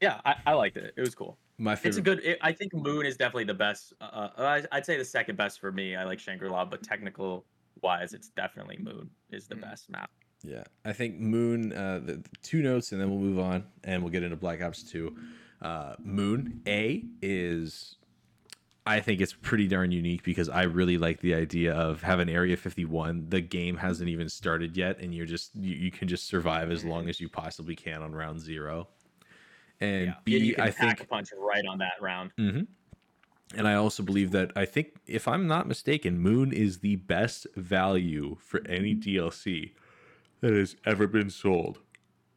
yeah, I, I liked it. It was cool. My favorite. It's a good. It, I think Moon is definitely the best. Uh, uh, I, I'd say the second best for me. I like Shangri La, but technical wise, it's definitely Moon is the Mm. best map. Yeah, I think Moon. Uh, the, the two notes, and then we'll move on, and we'll get into Black Ops Two. Uh, Moon A is, I think it's pretty darn unique because I really like the idea of having Area Fifty One. The game hasn't even started yet, and you're just you, you can just survive as long as you possibly can on round zero. And Yeah. B, Yeah, you can I pack think a punch right on that round. hmm And I also believe that I think, if I'm not mistaken, Moon is the best value for any DLC that has ever been sold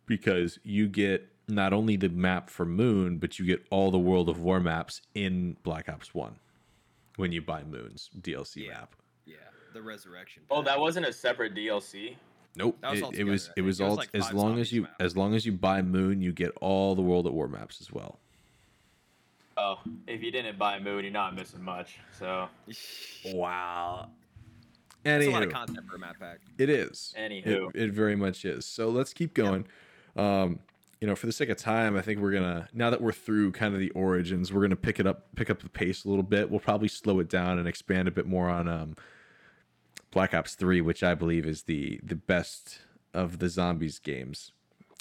because you get not only the map for Moon, but you get all the World of War maps in Black Ops 1 when you buy Moon's DLC Yeah. map. Yeah, the resurrection. Oh, that wasn't a separate DLC. Nope, That was it, it was together, it was. It was all like as long as you maps. as long as you buy Moon, you get all the World at War maps as well. Oh, if you didn't buy Moon, you're not missing much. So, Wow. Anywho, That's a lot of content for a map pack. It is. Anywho. It, it very much is. So let's keep going. Um, you know, for the sake of time, I think we're gonna now that we're through kind of the origins, we're gonna pick it up, pick up the pace a little bit. We'll probably slow it down and expand a bit more on um, Black Ops Three, which I believe is the the best of the zombies games.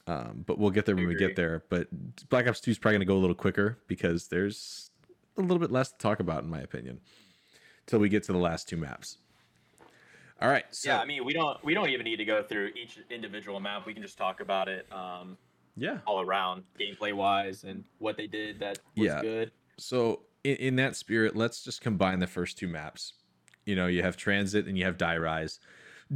Um, but we'll get there when we get there. But Black Ops Two is probably gonna go a little quicker because there's a little bit less to talk about, in my opinion, till we get to the last two maps. All right. So, yeah, I mean, we don't we don't even need to go through each individual map. We can just talk about it um, yeah. all around, gameplay wise, and what they did that was Yeah. good. So in, in that spirit, let's just combine the first two maps. You know, you have TranZit and you have Die Rise,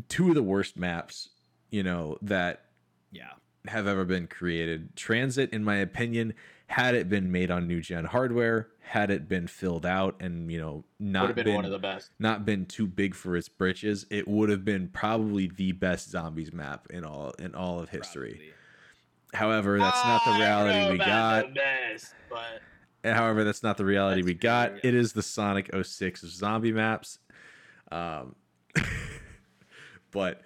two of the worst maps. You know that Yeah. have ever been created. TranZit, in my opinion, had it been made on new gen hardware, had it been filled out and you know not been, been, one of the best. not been too big for its britches, it would have been probably the best zombies map in all in all of history. probably. However, that's not the oh, reality we got. Best, but However, that's not the reality That's we got. true. It is the Sonic 06 zombie maps. Um, but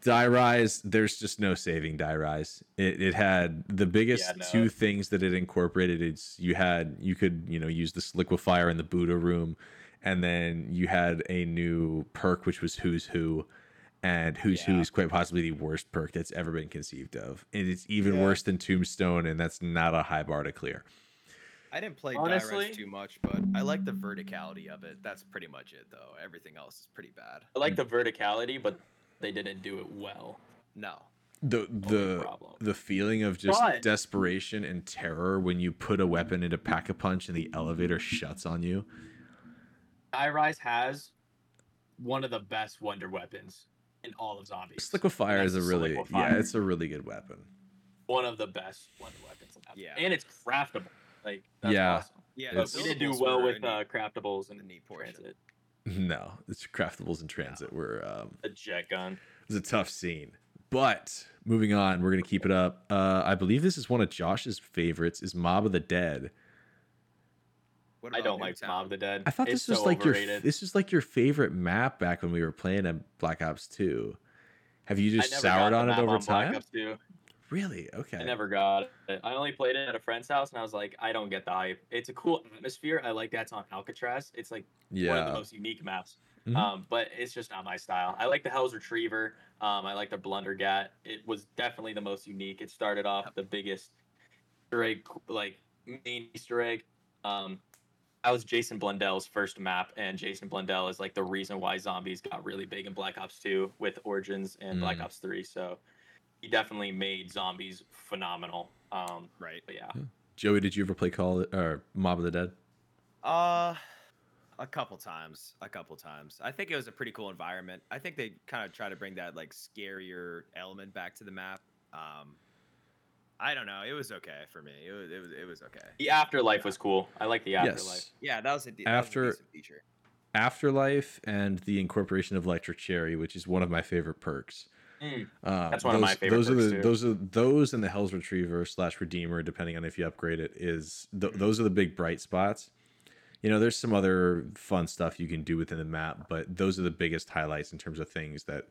Die Rise, there's just no saving Die Rise. It, it had the biggest Yeah, no. two things that it incorporated. It's you had you could you know use this liquefier in the Buddha room, and then you had a new perk which was Who's Who, and Who's Who Yeah. is quite possibly the worst perk that's ever been conceived of. And it's even Yeah. worse than Tombstone, and that's not a high bar to clear. I didn't play Honestly- Honestly, too much, but I like the verticality of it. That's pretty much it, though. Everything else is pretty bad. I like the verticality, but they didn't do it well. no. the the problem. the feeling of just But- desperation and terror when you put a weapon into pack a punch and the elevator shuts on you. Sky Rise has one of the best wonder weapons in all of zombies. Liquefier That's is a really yeah, it's a really good weapon. one of the best wonder weapons. Yeah. and it's craftable. Like that's Yeah. awesome. Yeah, It's- we did do well with uh, craftables and the neat transit. No, it's craftables in TranZit. Were um, A jet gun. it was a tough scene. But moving on, we're gonna keep it up. Uh, I believe this is one of Josh's favorites. Is Mob of the Dead. What I don't like Mob of the Dead. I thought It's this was so like overrated. your this is like your favorite map back when we were playing at Black Ops Two. Have you just soured on it over on Black time? Ops 2. Really? Okay. I never got it. I only played it at a friend's house, and I was like, I don't get the hype. It's a cool atmosphere. I like that's on Alcatraz. It's like yeah. one of the most unique maps. Mhm. Um, but it's just not my style. I like the Hell's Retriever. Um, I like the Blundergat. It was definitely the most unique. It started off the biggest Easter egg, like main Easter egg. Um, that was Jason Blundell's first map, and Jason Blundell is like the reason why zombies got really big in Black Ops 2 with Origins and Black Mm. Ops 3. So he definitely made zombies phenomenal. Um, Right. but yeah, Joey, did you ever play Call or Mob of the Dead? Uh, a couple times. A couple times. I think it was a pretty cool environment. I think they kind of try to bring that like scarier element back to the map. Um, I don't know. It was okay for me. It was it was it was okay. the afterlife was cool. I like the afterlife. Yes. Yeah, that was a, de- After- that was a decent feature. Afterlife and the incorporation of Electric Cherry, which is one of my favorite perks. Mm. Uh, That's one of my those- favorite Those are the too. those are those and the Hell's Retriever slash Redeemer, depending on if you upgrade it. Is th- Mm-hmm. those are the big bright spots. You know, there's some other fun stuff you can do within the map, but those are the biggest highlights in terms of things that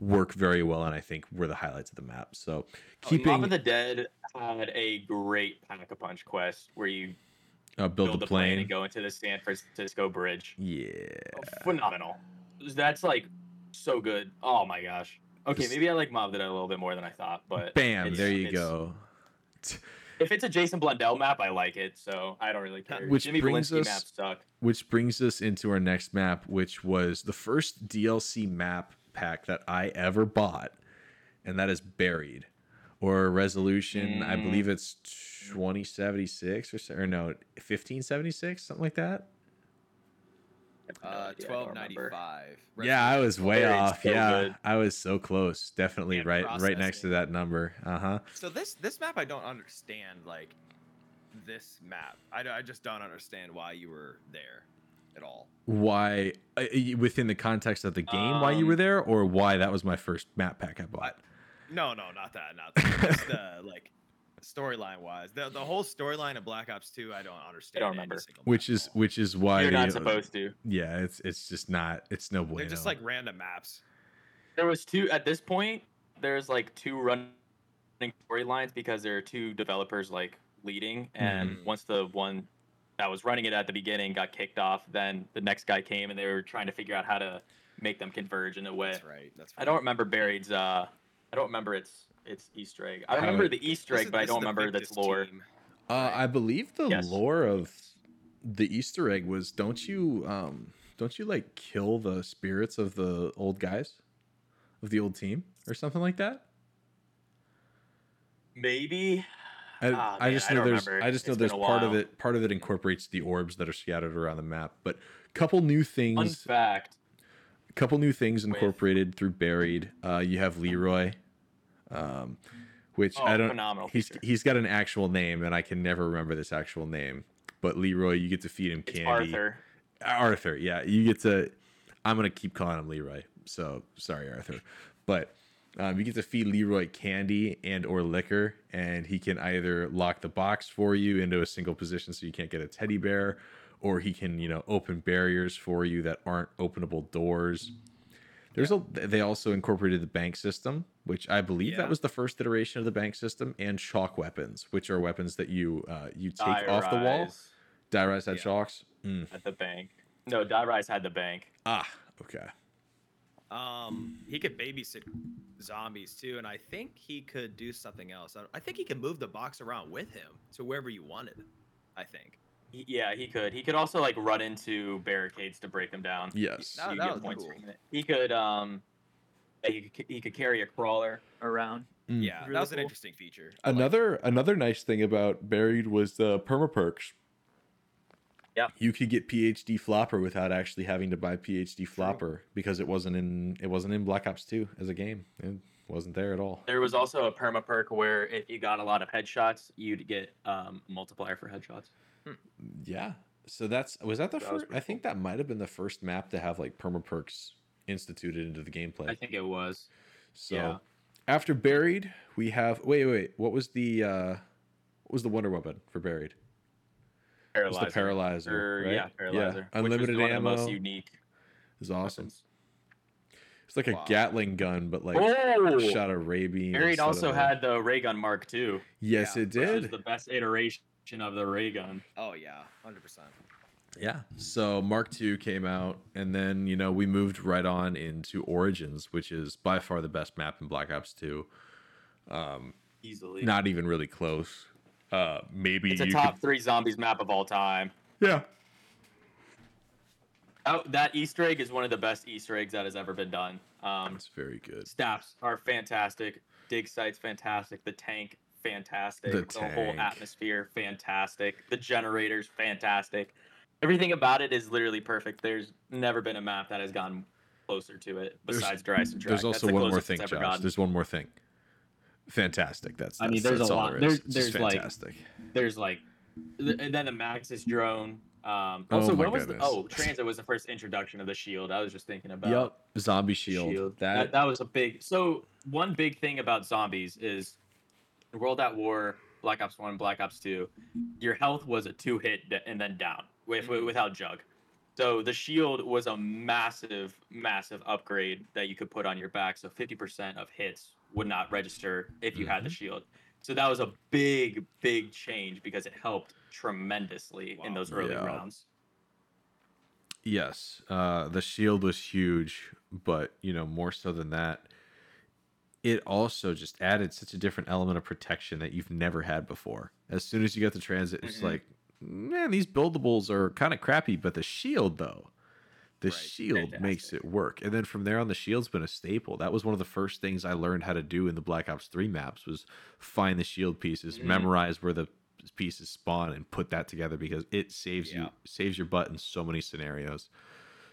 work very well, and I think were the highlights of the map. So Oh, keeping Mob of the Dead had a great pack a punch quest where you uh, build, build a plane plane, and go into the San Francisco Bridge. yeah, Phenomenal. That's like so good. Oh my gosh. Okay, maybe I like Mob of the Dead a little bit more than I thought, but bam, there you go. If it's a Jason Blundell map, I like it, so I don't really care. Which Jimmy brings Belinski us- maps suck. Which brings us into our next map, which was the first DLC map pack that I ever bought, and that is Buried, or Resolution. I Mm. believe it's twenty seventy six or or no fifteen seventy six, something like that. I have no Uh, idea, I don't twelve remember. ninety five. Yeah, I was way Buried's off. so yeah, good. I was so close. Definitely And right, right next to that number. Uh huh. So this this map I don't understand like this map. I, I just don't understand why you were there at all. Why, uh, within the context of the game, why you were Um, there, or why that was my first map pack I bought? No, no, not that, not that. Just the like storyline wise. The the whole storyline of Black Ops 2 I don't understand. any remember. which is all. which is why You're the- not supposed to. Yeah, it's it's just not. It's no bueno. They're just like random maps. There was two at this point. There's like two running storylines because there are two developers like leading, and Mhm. once the one that was running it at the beginning got kicked off, then the next guy came and they were trying to figure out how to make them converge in a way. That's right. That's right. I don't remember Buried's. Uh, I don't remember its its Easter egg. I remember it- the Easter egg, is- but I don't remember its lore. Uh. I believe the Yes. lore of the Easter egg was don't you um don't you like kill the spirits of the old guys of the old team or something like that? Maybe. I, Ah, I man, just know don't there's remember. I just know It's there's been part of it part of it incorporates the orbs that are scattered around the map, but couple new Fun things fact. A couple new things With- incorporated through buried. Uh, you have Leroy, um, which I Oh, don't. phenomenal He's feature. he's got an actual name, and I can never remember this actual name. But Leroy, you get to feed him It's candy. Arthur. Arthur, yeah, you get to. I'm gonna keep calling him Leroy. So sorry, Arthur, but um, you get to feed Leroy candy and or liquor, and he can either lock the box for you into a single position so you can't get a teddy bear, or he can you know open barriers for you that aren't openable doors. There's a. They also incorporated the bank system, which I believe Yeah. that was the first iteration of the bank system, and chalk weapons, which are weapons that you uh, you take off the wall. Die-Rise had Yeah. chalks. Mm. at the bank. No, Die Rise had the bank. Ah, okay. Um, he could babysit zombies too, and I think he could do something else. I, I think he could move the box around with him to wherever you wanted. I think. He- yeah, he could. He could also like run into barricades to break them down. Yes. That- You that get points cool. He could um that he could, he could carry a crawler around. Mm. Yeah, that Really was an interesting feature. I liked. Another another nice thing about Buried was the perma perks. Yeah. You could get PhD Flopper without actually having to buy PhD Flopper because it wasn't in it wasn't in Black Ops 2 as a game. It wasn't there at all. There was also a perma perk where if you got a lot of headshots, you'd get um, multiplier for headshots. Yeah. So that's was that the That first? I pretty think that might have been the first map to have like perma perks instituted into the gameplay. I think it was. so yeah. after Buried, we have wait wait wait. What was the uh what was the wonder weapon for Buried? It was Paralyzer. the paralyzer. Or, right? Yeah, paralyzer. Unlimited which was one of the ammo. most unique. is awesome. weapons. It's like a Wow. Gatling gun, but like oh, shot a ray beam. Buried also of had the ray gun mark too. Yes, Yeah, it Which is did. the best iteration of the ray gun. Oh yeah, hundred percent. Yeah. So Mark II came out, and then you know we moved right on into Origins, which is by far the best map in Black Ops 2. Um, Easily. not even really close. Uh, maybe it's a top could- three zombies map of all time. Yeah. Oh, that Easter egg is one of the best Easter eggs that has ever been done. Um, It's very good. staffs are fantastic. Dig sites fantastic. The tank fantastic. The whole tank. atmosphere fantastic. The generators fantastic. Everything about it is literally perfect. There's never been a map that has gotten closer to it There's- besides Der Eisendrache. There's also the one more thing, Josh. gotten. There's one more thing. Fantastic. That's, I mean, there's that's a lot. there There's- It's there's, like, fantastic. There's like, and then the Maxis drone. Um, Oh also, my when was the, goodness. oh TranZit was the first introduction of the shield. I was just thinking about. Yep. Zombie shield. Shield. That, That, that was a big. So one big thing about zombies is World at War, Black Ops One, Black Ops Two. Your health was a two hit and then down with Mm-hmm. without jug. So the shield was a massive, massive upgrade that you could put on your back. So fifty percent of hits would not register if you had the Mhm. shield. So that was a big, big change because it helped tremendously in those early Yeah. rounds. Yes, uh, the shield was huge, but you know more so than that, it also just added such a different element of protection that you've never had before. As soon as you got the TranZit, it's Mhm. like, man, these buildables are kind of crappy, but the shield though, the Right, shield makes it work. And then from there on, the shield's been a staple. That was one of the first things I learned how to do in the Black Ops Three maps was find the shield pieces, Mhm. memorize where the pieces spawn, and put that together because it saves you saves your butt in so many scenarios.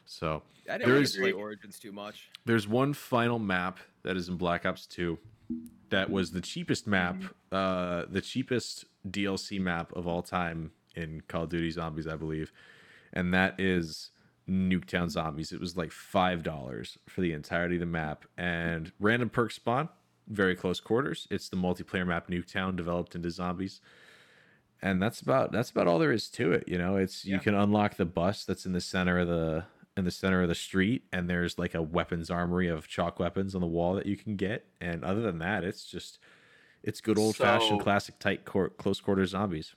So I didn't There really is- play Origins too much. there's one final map that is in Black Ops 2 that was the cheapest map, uh, the cheapest DLC map of all time in Call of Duty Zombies, I believe, and that is Nuketown Zombies. It was like five dollars for the entirety of the map, and random perk spawn, very close quarters. It's the multiplayer map Nuketown developed into zombies. And that's about that's about all there is to it. You know, it's you can unlock the bus that's in the center of the in the center of the street, and there's like a weapons armory of chalk weapons on the wall that you can get. And other than that, it's just it's good old fashioned classic tight court close quarter zombies.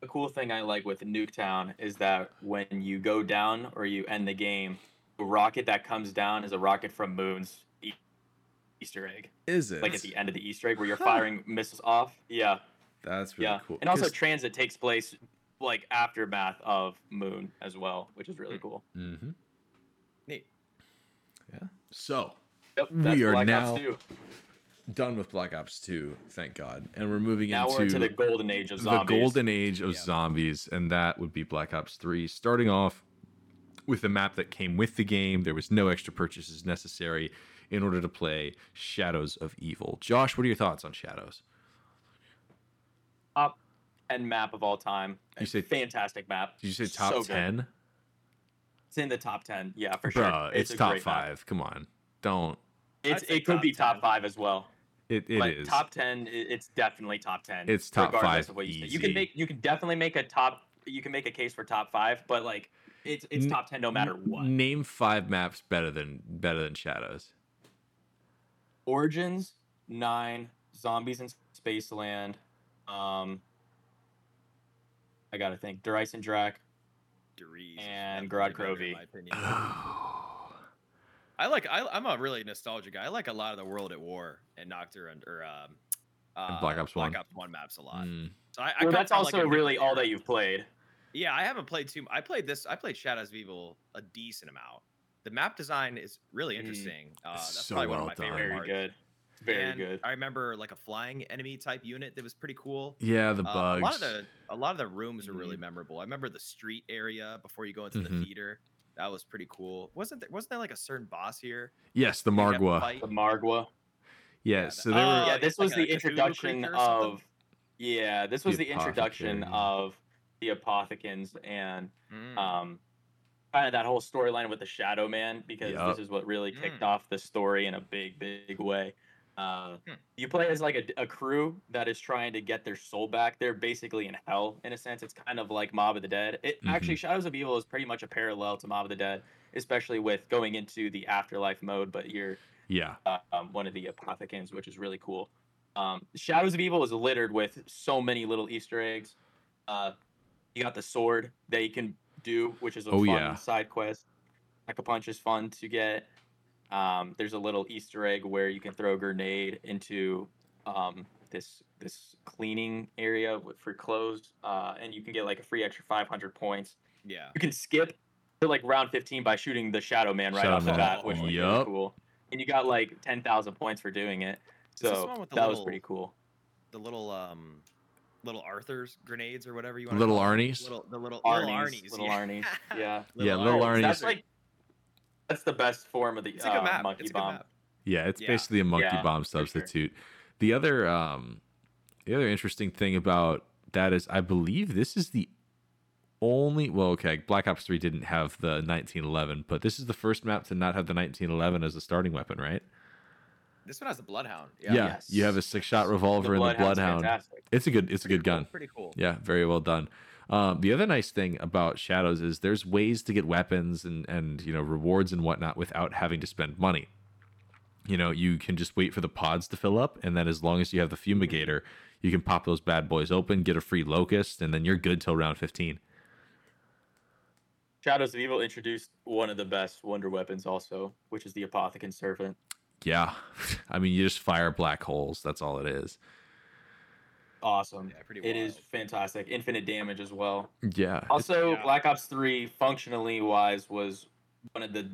The cool thing I like with Nuketown is that when you go down or you end the game, the rocket that comes down is a rocket from Moon's e- Easter egg. Is it? Like at the end of the Easter egg where you're Huh. firing missiles off. Yeah, That's really yeah. cool. And also 'Cause- TranZit takes place like aftermath of Moon as well, which is really Hmm. cool. Mhm. Neat. Yeah. So Yep, We are now Ops 2. Done with Black Ops 2, thank God. And we're moving Now into, we're into the golden age of zombies. the golden age of Yeah. zombies, and that would be Black Ops 3. Starting off with the map that came with the game, there was no extra purchases necessary in order to play Shadows of Evil. Josh, what are your thoughts on Shadows? Up and map of all time. You say- fantastic map. Did you say top So good. 10? It's in the top ten. Yeah, for sure. Bruh, it's, top great map. 5. Come on. Don't. It's it could top be top 10. five as well. It, it but is. top ten. It's definitely top ten. It's top regardless five Of what you, say. you easy. can make. You can definitely make a top. You can make a case for top five, but like it's it's N- top ten no matter what. Name five maps better than better than Shadows. Origins nine, Zombies in Spaceland. Um, I gotta think. Der Eisendrache. Deriz is And definitely Grod better, in Crovey. my opinion. I like. I, I'm a really nostalgic guy. I like a lot of the World at War and Nocturne or um, uh, Black Ops Black 1. Ops One maps a lot. Mm. So I, I Well, come that's from, like, also really all that you've played. Yeah, I haven't played too. I played this. I played Shadows of Evil a decent amount. the map design is really Mm. interesting. Uh, It's that's so probably well one of my done. favorite Very parts. good. Very And good. I remember like a flying enemy type unit that was pretty cool. Yeah, the Uh, bugs. a lot of the a lot of the rooms are Mm-hmm. really memorable. I remember the street area before you go into Mhm. the theater. That was pretty cool. Wasn't there wasn't there like a certain boss here? yes, the you have to Margwa. fight? The Margwa. Yeah, Yeah, so the- they Oh, were yeah, this was like the a introduction creature or something? of. Yeah, this was The the, introduction of the Apothicons and Mm. um, kind of that whole storyline with the Shadow Man because Yup. this is what really kicked Mm. off the story in a big, big way. Uh, Hmm. You play as like a, a crew that is trying to get their soul back. They're basically in hell in a sense. It's kind of like Mob of the Dead. It actually Shadows of Evil is pretty much a parallel to Mob of the Dead, especially with going into the afterlife mode. But you're yeah, uh, um, one of the apothicons, which is really cool. Um, Shadows of Evil is littered with so many little Easter eggs. Uh, you got the sword that you can do, which is a Oh, fun yeah. side quest. Pack a punch is fun to get. Um, there's a little Easter egg where you can throw a grenade into um, this this cleaning area for clothes, uh, and you can get like a free extra 500 points. Yeah. You can skip to like round 15 by shooting the Shadow Man right Shadow off the Man. bat, which was really cool. And you got like 10,000 points for doing it. So one with the that was pretty cool. The little um little Arthur's grenades or whatever you want Little call. Arnie's? Little the little Arnie's, little Arnie's. little yeah. Arnie's, yeah. Yeah, little Oh, Arnie's. That's like that's the best form of the It's a good uh, map. monkey It's a good bomb. map. yeah, it's Yeah. basically a monkey Yeah, bomb for sure. substitute. The other, um, the other interesting thing about that is, I believe this is the only. Well, okay, Black Ops Three didn't have the 1911, but this is the first map to not have the 1911 as a starting weapon, right? This one has the Bloodhound. Yeah, Yeah. Yes. you have a six-shot revolver and the Bloodhound. fantastic. It's a good, it's a Pretty good cool, gun. Pretty cool. Yeah, very well done. Um, the other nice thing about Shadows is there's ways to get weapons and and you know rewards and whatnot without having to spend money. You know, you can just wait for the pods to fill up, and then as long as you have the fumigator, you can pop those bad boys open, get a free locust, and then you're good till round 15. Shadows of Evil introduced one of the best wonder weapons also, which is the Apothicon Servant. Yeah, I mean, you just fire black holes. That's all it is. Awesome. Yeah, pretty It is fantastic. Infinite damage as well. Yeah. Also, Yeah. Black Ops 3, functionally wise, was one of the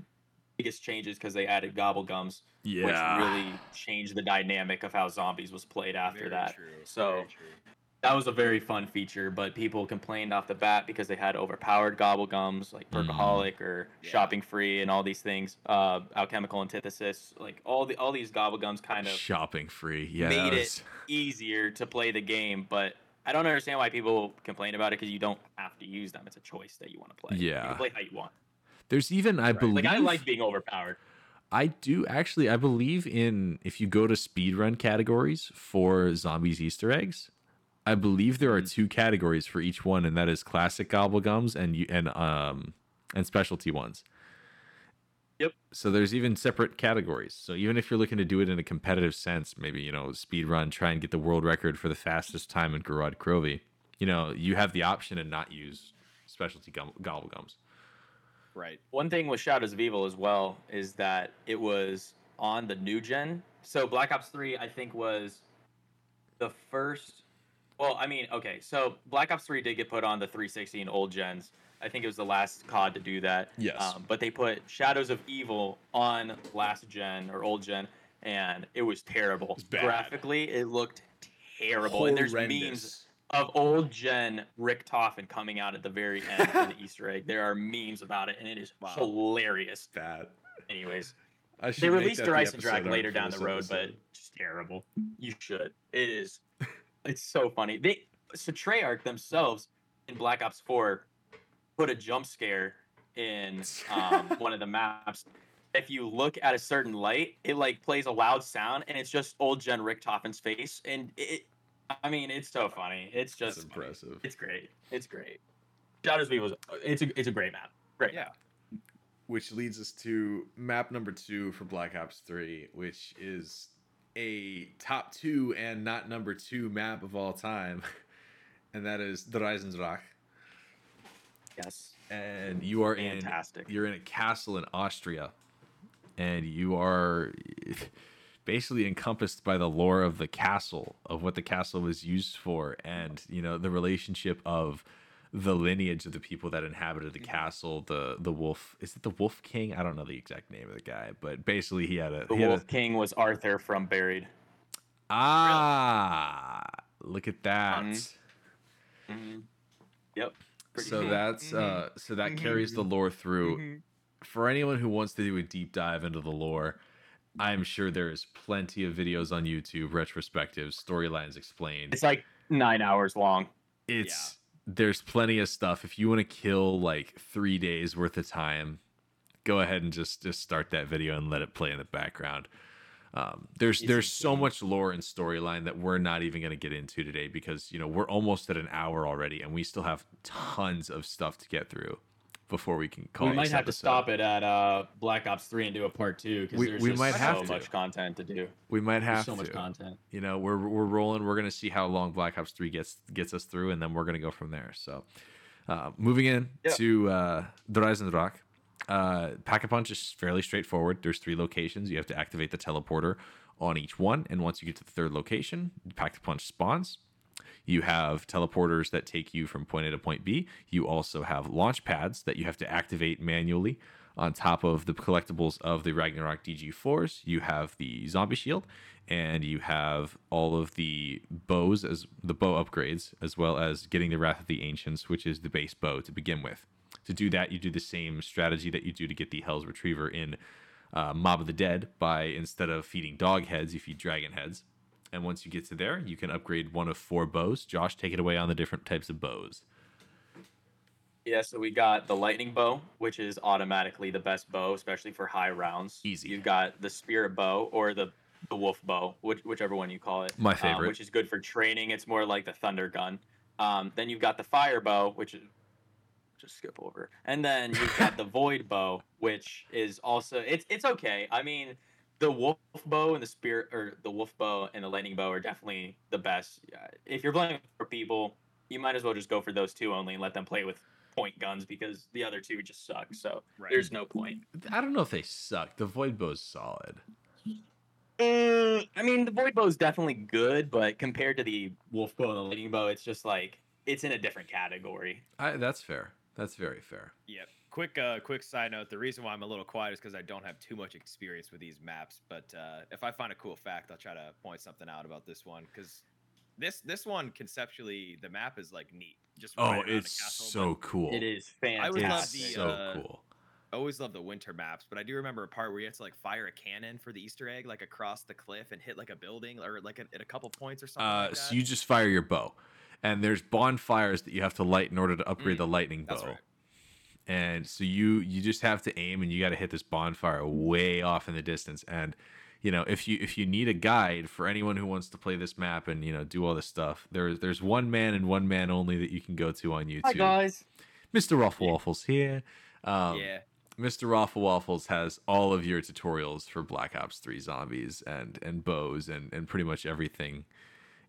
biggest changes because they added gobble gums, yeah. which really changed the dynamic of how zombies was played after Very that. True. So- very true. That was a very fun feature, but people complained off the bat because they had overpowered gobble gums like Mm. Perkaholic or Yeah. Shopping Free and all these things. Uh, Alchemical Antithesis, like all the all these gobble gums kind of shopping free. Yeah. made that it easier to play the game, but I don't understand why people complain about it because you don't have to use them. It's a choice that you want to play. You Yeah. can play how you want. There's even, I believe, Like I like being overpowered. I do actually. I believe in if you go to speedrun categories for zombies Easter eggs, I believe there are Mm-hmm. two categories for each one, and that is classic gobblegums and and um and specialty ones. Yep. So there's even separate categories. So even if you're looking to do it in a competitive sense, maybe you know speed run, try and get the world record for the fastest time in Gorod Krovi. You know you have the option to not use specialty gum- gobblegums. Right. One thing with Shadows of Evil as well is that it was on the new gen. So Black Ops 3, I think, was the first. Well, I mean, okay, so Black Ops 3 did get put on the 360 and old gens. I think it was the last COD to do that. Yes. Um, but they put Shadows of Evil on last gen or old gen, and it was terrible. It's bad. Graphically, it looked terrible. Horrendous. And there's memes of old gen Richtofen coming out at the very end for the Easter egg. There are memes about it, and it is Wow. hilarious. Bad. Anyways, I they released and Drag later down the road, but just terrible. You should. It is. It's so funny. They so Treyarch themselves in Black Ops Four put a jump scare in um, one of the maps. If you look at a certain light, it like plays a loud sound, and it's just old Gen Richtofen's face, and it. I mean, it's so funny. It's that's just funny. impressive. It's great. It's great. Shadows of Evil. It's a it's a great map. Great. Yeah. which leads us to map number two for Black Ops 3, which is a top two and not number two map of all time. And that is Der Eisendrache. Yes. And you are Fantastic. in you're in a castle in Austria. And you are basically encompassed by the lore of the castle, of what the castle was used for, and you know, the relationship of the lineage of the people that inhabited the castle. The the wolf is it the Wolf King? I don't know the exact name of the guy, but basically he had a The he had a- Wolf King was Arthur from Buried. ah look at that. Mhm. Mhm. Yep. Pretty So cool. that's uh so that carries the lore through. Mhm. For anyone who wants to do a deep dive into the lore, I'm sure there is plenty of videos on YouTube, retrospectives, storylines explained. It's like nine hours long. it's there's plenty of stuff. If you want to kill like three days worth of time, go ahead and just just start that video and let it play in the background. Um, there's It's there's so much lore and storyline that we're not even going to get into today because you know we're almost at an hour already and we still have tons of stuff to get through before we can call. we might have to stop it at uh, Black Ops 3 and do a part two because We- there's we just might so have to. much content to do. We might There's have so to. much content. you know we're we're rolling we're gonna see how long black ops 3 gets gets us through and then we're gonna go from there so uh, moving in Yeah. to uh Der Eisendrache uh pack a punch is fairly straightforward there's three locations you have to activate the teleporter on each one and once you get to the third location pack the punch spawns you have teleporters that take you from point A to point B. You also have launch pads that you have to activate manually on top of the collectibles of the Ragnarok DG4s. You have the zombie shield and you have all of the bows as the bow upgrades, as well as getting the Wrath of the Ancients, which is the base bow to begin with. To do that, you do the same strategy that you do to get the Hell's Retriever in uh, Mob of the Dead by instead of feeding dog heads, you feed dragon heads. And once you get to there, you can upgrade one of four bows. Josh, take it away on the different types of bows. Yeah, so we got the lightning bow, which is automatically the best bow, especially for high rounds. Easy. You've got the spirit bow or the the wolf bow, which, whichever one you call it. My um, favorite. which is good for training. It's more like the thunder gun. Um, then you've got the fire bow, which is just skip over, and then you've got the void bow, which is also it's it's okay. I mean, the wolf bow and the spirit or the wolf bow and the lightning bow are definitely the best. If you're playing for people, you might as well just go for those two only and let them play with point guns because the other two just suck. So Right. there's no point. I don't know if they suck. The void bow's solid. Mm, I mean, the void bow is definitely good, but compared to the wolf bow and the lightning bow, it's just like it's in a different category. I, that's fair. That's very fair. Yep. Quick, uh, quick side note: the reason why I'm a little quiet is because I don't have too much experience with these maps. But uh, if I find a cool fact, I'll try to point something out about this one because this this one conceptually, the map is like neat. Just Oh, right it's castle, so cool. It is fantastic I would love the, so uh, cool. I always love the winter maps, but I do remember a part where you had to like fire a cannon for the Easter egg, like across the cliff and hit like a building or like a, at a couple points or something. Uh, like that. so you just fire your bow, and there's bonfires that you have to light in order to upgrade Mm, the lightning bow. that's right. And so you you just have to aim, and you got to hit this bonfire way off in the distance. And you know if you if you need a guide for anyone who wants to play this map and you know do all this stuff, there's there's one man and one man only that you can go to on YouTube. Hi guys. Mr. RoflWaffles here. Um, yeah, Mr. RoflWaffles has all of your tutorials for Black Ops 3 zombies and and bows and and pretty much everything.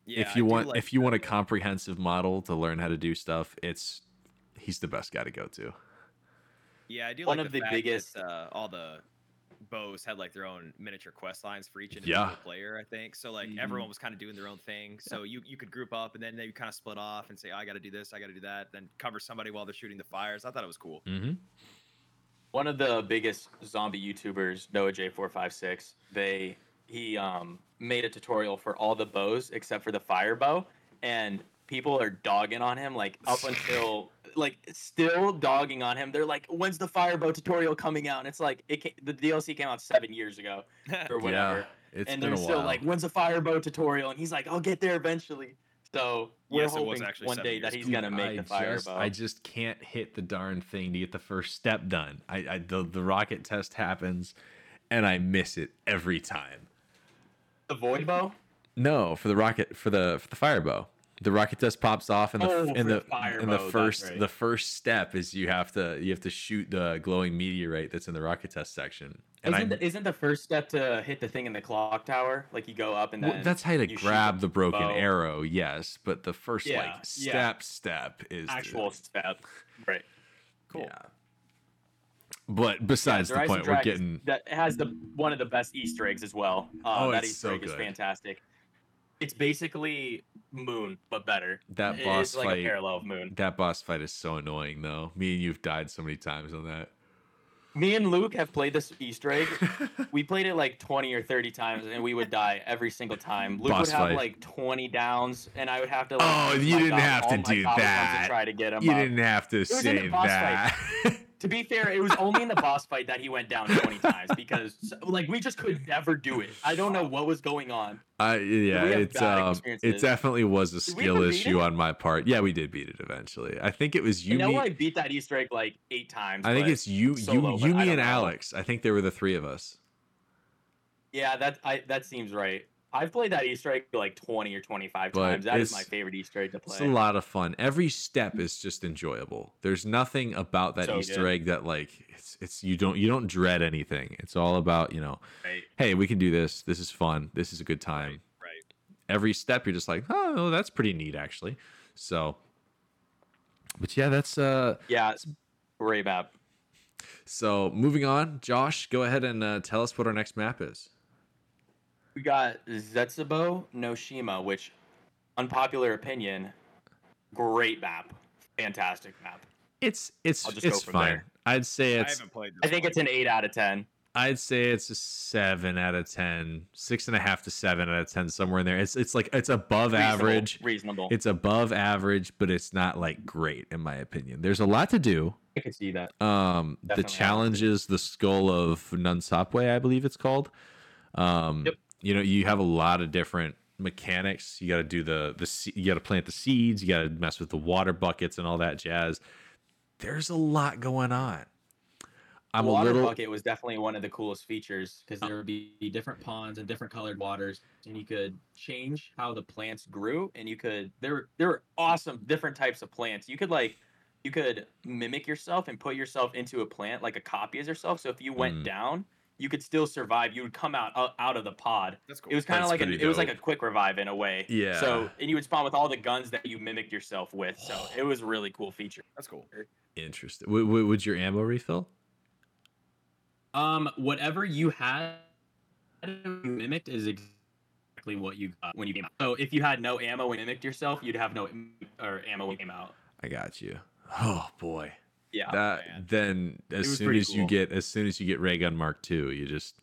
yeah. if you do want like if you want a comprehensive model to learn how to do stuff, it's he's the best guy to go to. Yeah, I do One like of the, the fact that, biggest- uh, all the bows had like their own miniature quest lines for each Yeah. individual player. I think so. Like Mhm. everyone was kind of doing their own thing. So you you could group up and then they kind of split off and say, I got to do this, I got to do that, then cover somebody while they're shooting the fires. I thought it was cool. Mm-hmm. One of the biggest zombie YouTubers, Noah J456, they he um made a tutorial for all the bows except for the fire bow, and people are dogging on him like up until like still dogging on him. They're like, "When's the fire bow tutorial coming out?" And it's like it ca- the DLC came out seven years ago or whatever. Yeah, it's and been they're a still while. like, "When's the fire bow tutorial?" And he's like, "I'll get there eventually." So we're Yes, it was hoping actually one seven day that he's gonna make I the fire just, bow. I just can't hit the darn thing to get the first step done. I, I the, the rocket test happens, and I miss it every time. the void bow. No, for the rocket for the for the fire bow. The rocket test pops off and the Oh, and the the and the first right. the first step is you have to you have to shoot the glowing meteorite that's in the rocket test section. And isn't, the, isn't the first step to hit the thing in the clock tower? Like you go up and then well, that's how to you grab the broken bow. arrow, yes, but the first Yeah, like yeah. step step is the- actual step. Right. Cool. Yeah. But besides the Rise point, we're getting that has the one of the best Easter eggs as well. Uh, Oh, that Easter so egg is fantastic. It's basically Moon, but better. That boss is like fight. a parallel of Moon. That boss fight is so annoying, though. Me and you've died so many times on that. Me and Luke have played this Easter egg. we played it like 20 or 30 times, and we would die every single time. Luke Boss would have fight. like 20 downs, and I would have to. Like, Oh, you didn't have to do that. To try to get him you up. didn't have to say that. To be fair, it was only in the boss fight that he went down 20 times because, like, we just could never do it. I don't know what was going on. Uh, yeah, it's um, it definitely was a skill issue on my part. Yeah, we did beat it eventually. I think it was you, I know. I beat that Easter egg like eight times. I think it's you, solo, you, me, and know. Alex. I think there were the three of us. Yeah, that I that seems right. I've played that Easter egg like 20 or 25 But times. That is my favorite Easter egg to play. It's a lot of fun. Every step is just enjoyable. There's nothing about that So Easter good. egg that like it's it's you don't you don't dread anything. It's all about you know, Right. hey, we can do this. This is fun. This is a good time. Right. Every step you're just like, oh, that's pretty neat actually. So, but yeah, that's uh. Yeah, it's great map. So moving on, Josh, go ahead and uh, tell us what our next map is. We got Zetsubo Noshima, which, unpopular opinion, great map, fantastic map. It's it's I'll just go it's from fine. there. I'd say I it's haven't played. This I think one. it's an eight out of ten. I'd say it's a seven out of ten, six and a half to seven out of ten, somewhere in there. It's it's like it's above Reasonable- average. Reasonable. It's above average, but it's not like great in my opinion. There's a lot to do. I can see that. Um, the Definitely challenge is the skull of Nan Sapwe, I believe it's called. Um, Yep. You know, you have a lot of different mechanics. You got to do the the you got to plant the seeds. You got to mess with the water buckets and all that jazz. There's a lot going on. I'm the a water little bucket was definitely one of the coolest features because there would be different ponds and different colored waters, and you could change how the plants grew, and you could there were there were awesome different types of plants. You could like you could mimic yourself and put yourself into a plant like a copy as yourself. So if you went Mm. down, you could still survive. You would come out out, out of the pod. That's cool. It was kind of like a, it was like a quick revive in a way. Yeah. So and you would spawn with all the guns that you mimicked yourself with. So it was a really cool feature. That's cool. interesting. W- w- would your ammo refill? Um, whatever you had mimicked is exactly what you got when you came out. So if you had no ammo when you mimicked yourself, you'd have no or ammo when you came out. I got you. Oh boy. Yeah. that man. then as soon pretty as you get as soon as you get ray gun mark two, you just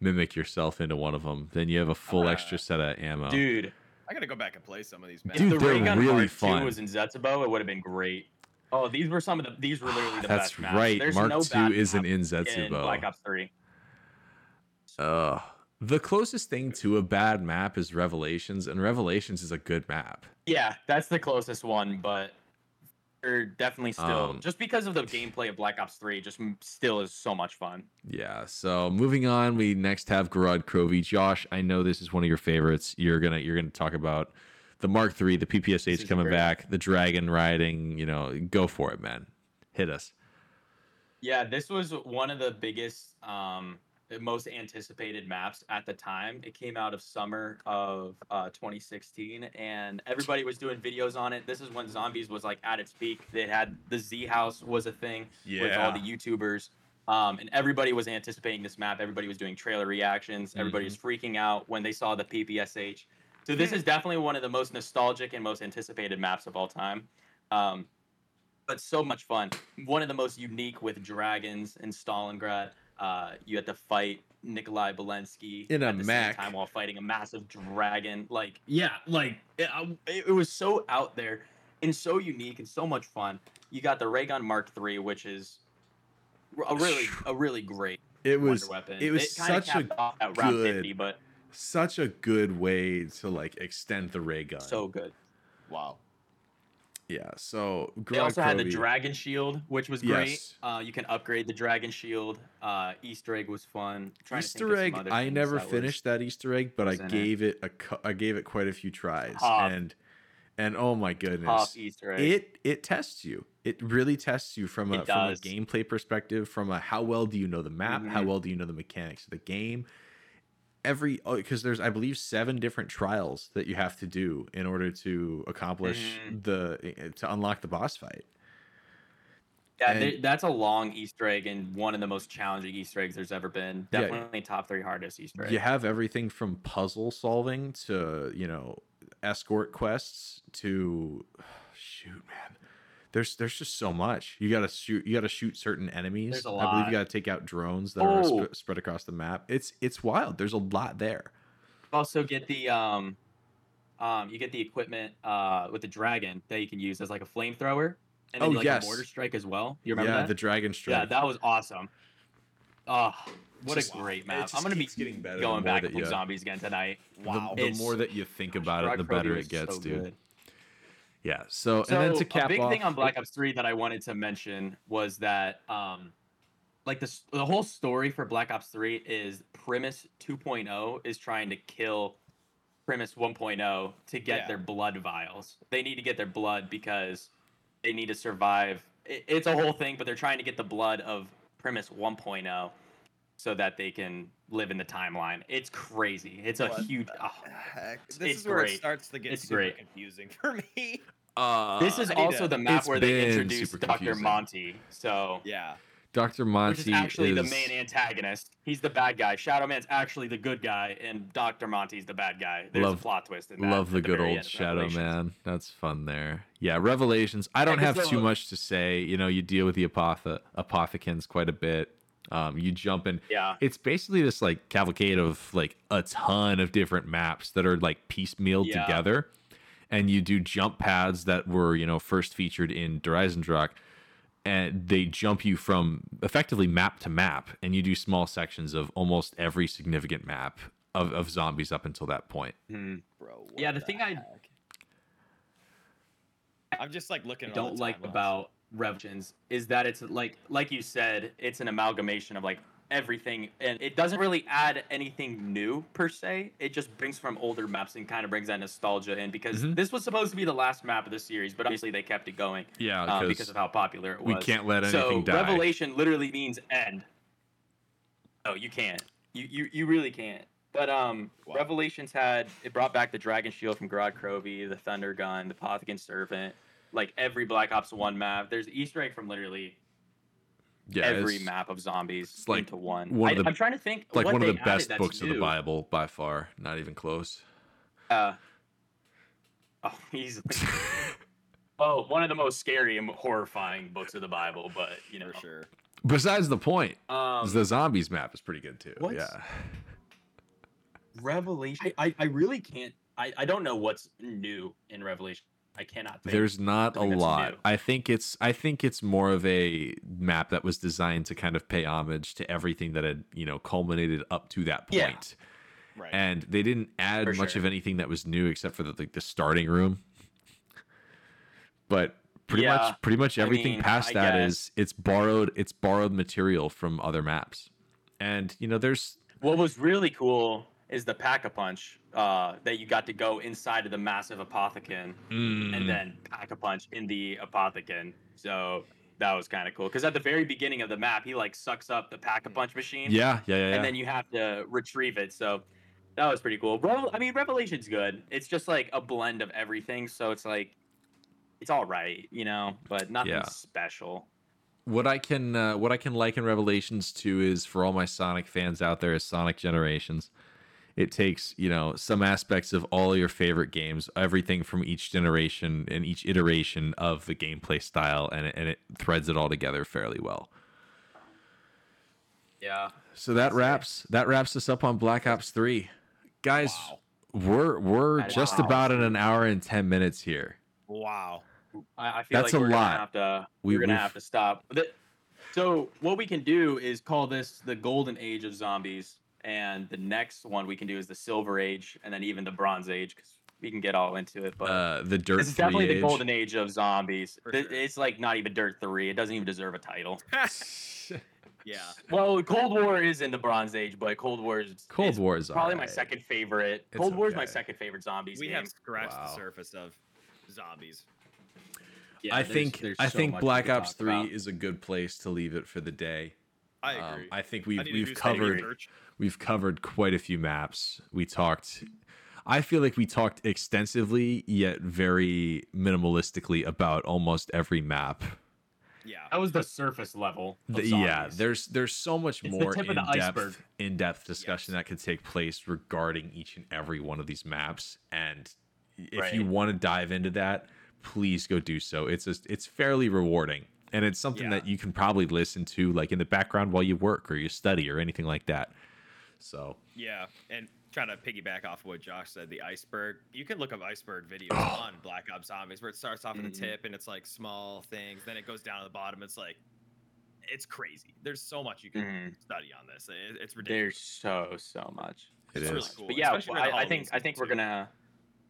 mimic yourself into one of them then you have a full Ah. extra set of ammo Dude, I gotta go back and play some of these maps. Dude, if the they're ray gun really Mark II fun. was in Zetsubou, it would have been great. Oh, these were some of the these were literally the that's best maps. right There's mark no II bad isn't map in in zetsubou Black Ops 3. uh, the closest thing to a bad map is revelations and revelations is a good map Yeah, that's the closest one, but they're definitely still Um, just because of the gameplay of Black Ops 3 just still is so much fun. yeah so moving on we next have Gorod Krovi josh i know this is one of your favorites you're gonna you're gonna talk about the mark 3, the ppsh coming great. back the dragon riding you know go for it man hit us Yeah, this was one of the biggest, um, most anticipated maps at the time. It came out of summer of uh, 2016, and everybody was doing videos on it. This is when Zombies was like at its peak. They had the Z House was a thing with all the YouTubers, um, and everybody was anticipating this map. Everybody was doing trailer reactions. Everybody was freaking out when they saw the PPSH. So this is definitely one of the most nostalgic and most anticipated maps of all time. Um, but so much fun. One of the most unique with dragons in Stalingrad. Uh, you had to fight Nikolai Belinski In a at the mech. same time while fighting a massive dragon. Like, yeah, like it, it, it was so out there and so unique and so much fun. You got the Raygun Mark III, which is a really, a really great it was weapon. it was kinda such a capped round good 50, but such a good way to like extend the ray gun. so good. Wow. Yeah, so They also had the dragon shield, which was great. Yes. Uh, you can upgrade the dragon shield. Uh, Easter egg was fun. Trying to think Easter egg. I never that finished that Easter egg, but I in it. gave it a I gave it quite a few tries, and and oh my goodness, it it tests you. It really tests you from a from a gameplay perspective, from a how well do you know the map, how Mhm. well do you know the mechanics of the game. Every because there's I believe seven different trials that you have to do in order to accomplish Mhm. the to unlock the boss fight. Yeah, And- they- that's a long Easter egg and one of the most challenging Easter eggs there's ever been. Yeah. Definitely top three hardest Easter egg. you have everything from puzzle solving to you know escort quests to shoot man there's there's just so much you gotta shoot you gotta shoot certain enemies There's a i believe you gotta take out drones that are Oh. sp- spread across the map it's it's wild there's a lot there also get the um, um, you get the equipment uh with the dragon that you can use as like a flamethrower, and then Oh, like yes. a mortar strike as well. You remember yeah that? the dragon strike Yeah, that was awesome. Oh, what Just- a great it map! I'm gonna be getting better the going back that and play zombies again tonight. The- Wow. the, It's- more that you think about it the better it gets so dude good. Yeah so, So and then to cap a big off thing on Black Ops 3 that I wanted to mention was that um like the the whole story for Black Ops 3 is Primis 2.0 is trying to kill Primis 1.0 to get Yeah. their blood vials. They need to get their blood because they need to survive. It, it's a whole thing, but they're trying to get the blood of Primis 1.0 so that they can live in the timeline. It's crazy. It's a What huge. oh. Heck, this it's is where great. it starts to get It's super great. confusing for me. uh, This is also to- the map where they been introduced Dr. Monty. So Yeah. dr which monty is actually the main antagonist. He's the bad guy. Shadow Man's actually the good guy, and Doctor Monty's the bad guy. There's Love- a plot twist in that. Love the at good old Shadow Man. That's fun there. Yeah, Revelations. I don't Yeah, have 'cause too much to say. You know, you deal with the apothe- apothicons quite a bit. Um, you jump in. Yeah, It's basically this like cavalcade of like a ton of different maps that are like piecemealed Yeah. together, and you do jump pads that were you know first featured in Der Eisendrache, and they jump you from effectively map to map, and you do small sections of almost every significant map of, of zombies up until that point. Mhm. Bro. Yeah, the thing I- heck? I'm just like looking I at don't the like about Revelations is that it's like like you said, it's an amalgamation of like everything, and it doesn't really add anything new per se. It just brings from older maps and kind of brings that nostalgia in because Mhm. this was supposed to be the last map of the series, but obviously they kept it going Yeah, um, because of how popular it was. we can't let so anything die. Revelation literally means end. oh you can't. You you you really can't. But um, Wow. Revelations had it brought back the Dragon Shield from Gorod Krovi, the Thunder Gun, the Apothicon Servant, like every Black Ops One map. There's Easter egg from literally yeah, every map of zombies it's like into one. one I, the- I'm trying to think. like what one of they the best that's books of the. Bible by far. Not even close. Uh, oh, easily. oh, one of the most scary and horrifying books of the Bible, but you know. for sure. Besides the point, Um, the zombies map is pretty good too. what's- Yeah. Revelation. I, I, I really can't. I, I don't know what's new in Revelation. I cannot. Think. There's not a lot. new. I think it's I think it's more of a map that was designed to kind of pay homage to everything that had, you know, culminated up to that Yeah. point. Right. And they didn't add For much sure. of anything that was new except for the like the starting room. But pretty Yeah, much pretty much I everything mean, past I that guess. is it's borrowed it's borrowed material from other maps. And you know, there's What was really cool is the pack a punch uh, that you got to go inside of the massive apothicon Mm. and then pack a punch in the apothicon. So that was kind of cool because at the very beginning of the map, he like sucks up the pack a punch machine. yeah, yeah, yeah, yeah. and then you have to retrieve it. So that was pretty cool. Revel- I mean, Revelation's good. It's just like a blend of everything. So it's like it's all right, you know, but nothing Yeah. special. what I can uh, what I can liken Revelations to is for all my Sonic fans out there is Sonic Generations. It takes you know some aspects of all your favorite games, everything from each generation and each iteration of the gameplay style, and it, and it threads it all together fairly well. Yeah. So that wraps that wraps us up on Black Ops Three, guys. Wow. We're we're just about in an hour and ten minutes here. Wow. I, I feel That's like a we're lot. gonna have to We- we're gonna we've- to stop. So what we can do is call this the golden age of zombies, and the next one we can do is the silver age, and then even the bronze age because we can get all into it. But Uh, the Dirt this is definitely age. the golden age of zombies. Sure. It's like not even Dirt Three. It doesn't even deserve a title. yeah. Well, Cold War is in the Bronze Age, but Cold War is Cold is War is probably my second favorite. It's Cold War is my second favorite zombies We game. have scratched Wow. the surface of zombies. Yeah, I there's- think there's I so think Black Ops Three about. is a good place to leave it for the day. I Um. I think we've need to we've covered we've covered quite a few maps. We talked. I feel like we talked extensively yet very minimalistically about almost every map. Yeah. That was the surface level. The- yeah, there's there's so much It's more in of the iceberg. depth in depth discussion Yes. that could take place regarding each and every one of these maps. And if you want to dive into that, please go do so. It's just it's fairly rewarding. And it's something Yeah. that you can probably listen to like in the background while you work or you study or anything like that. So Yeah, and trying to piggyback off what Josh said, the iceberg. You can look up iceberg videos Oh. on Black Ops Zombies, where it starts off at the Mhm. tip and it's like small things, then it goes down to the bottom. It's like, it's crazy. There's so much you can Mhm. study on this. It, it's ridiculous. There's so so much. It It's really cool, But yeah, especially during the I, I think I think we're gonna.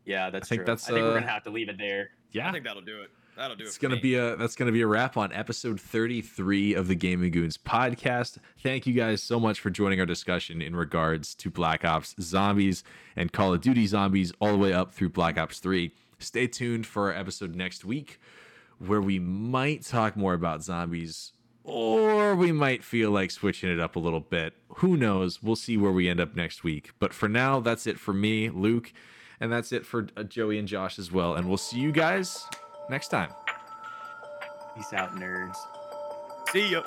Yeah, that's I think true. that's, I think we're uh, gonna have to leave it there. yeah. I think that'll do it. That'll do It's it. gonna me. be a that's gonna be a wrap on episode 33 of the Gaming Goons podcast. Thank you guys so much for joining our discussion in regards to Black Ops Zombies and Call of Duty Zombies all the way up through Black Ops 3. Stay tuned for our episode next week where we might talk more about zombies or we might feel like switching it up a little bit. Who knows? We'll see where we end up next week. But for now, that's it for me, Luke, and that's it for uh, Joey and Josh as well. And we'll see you guys next time. Peace out, nerds. See ya.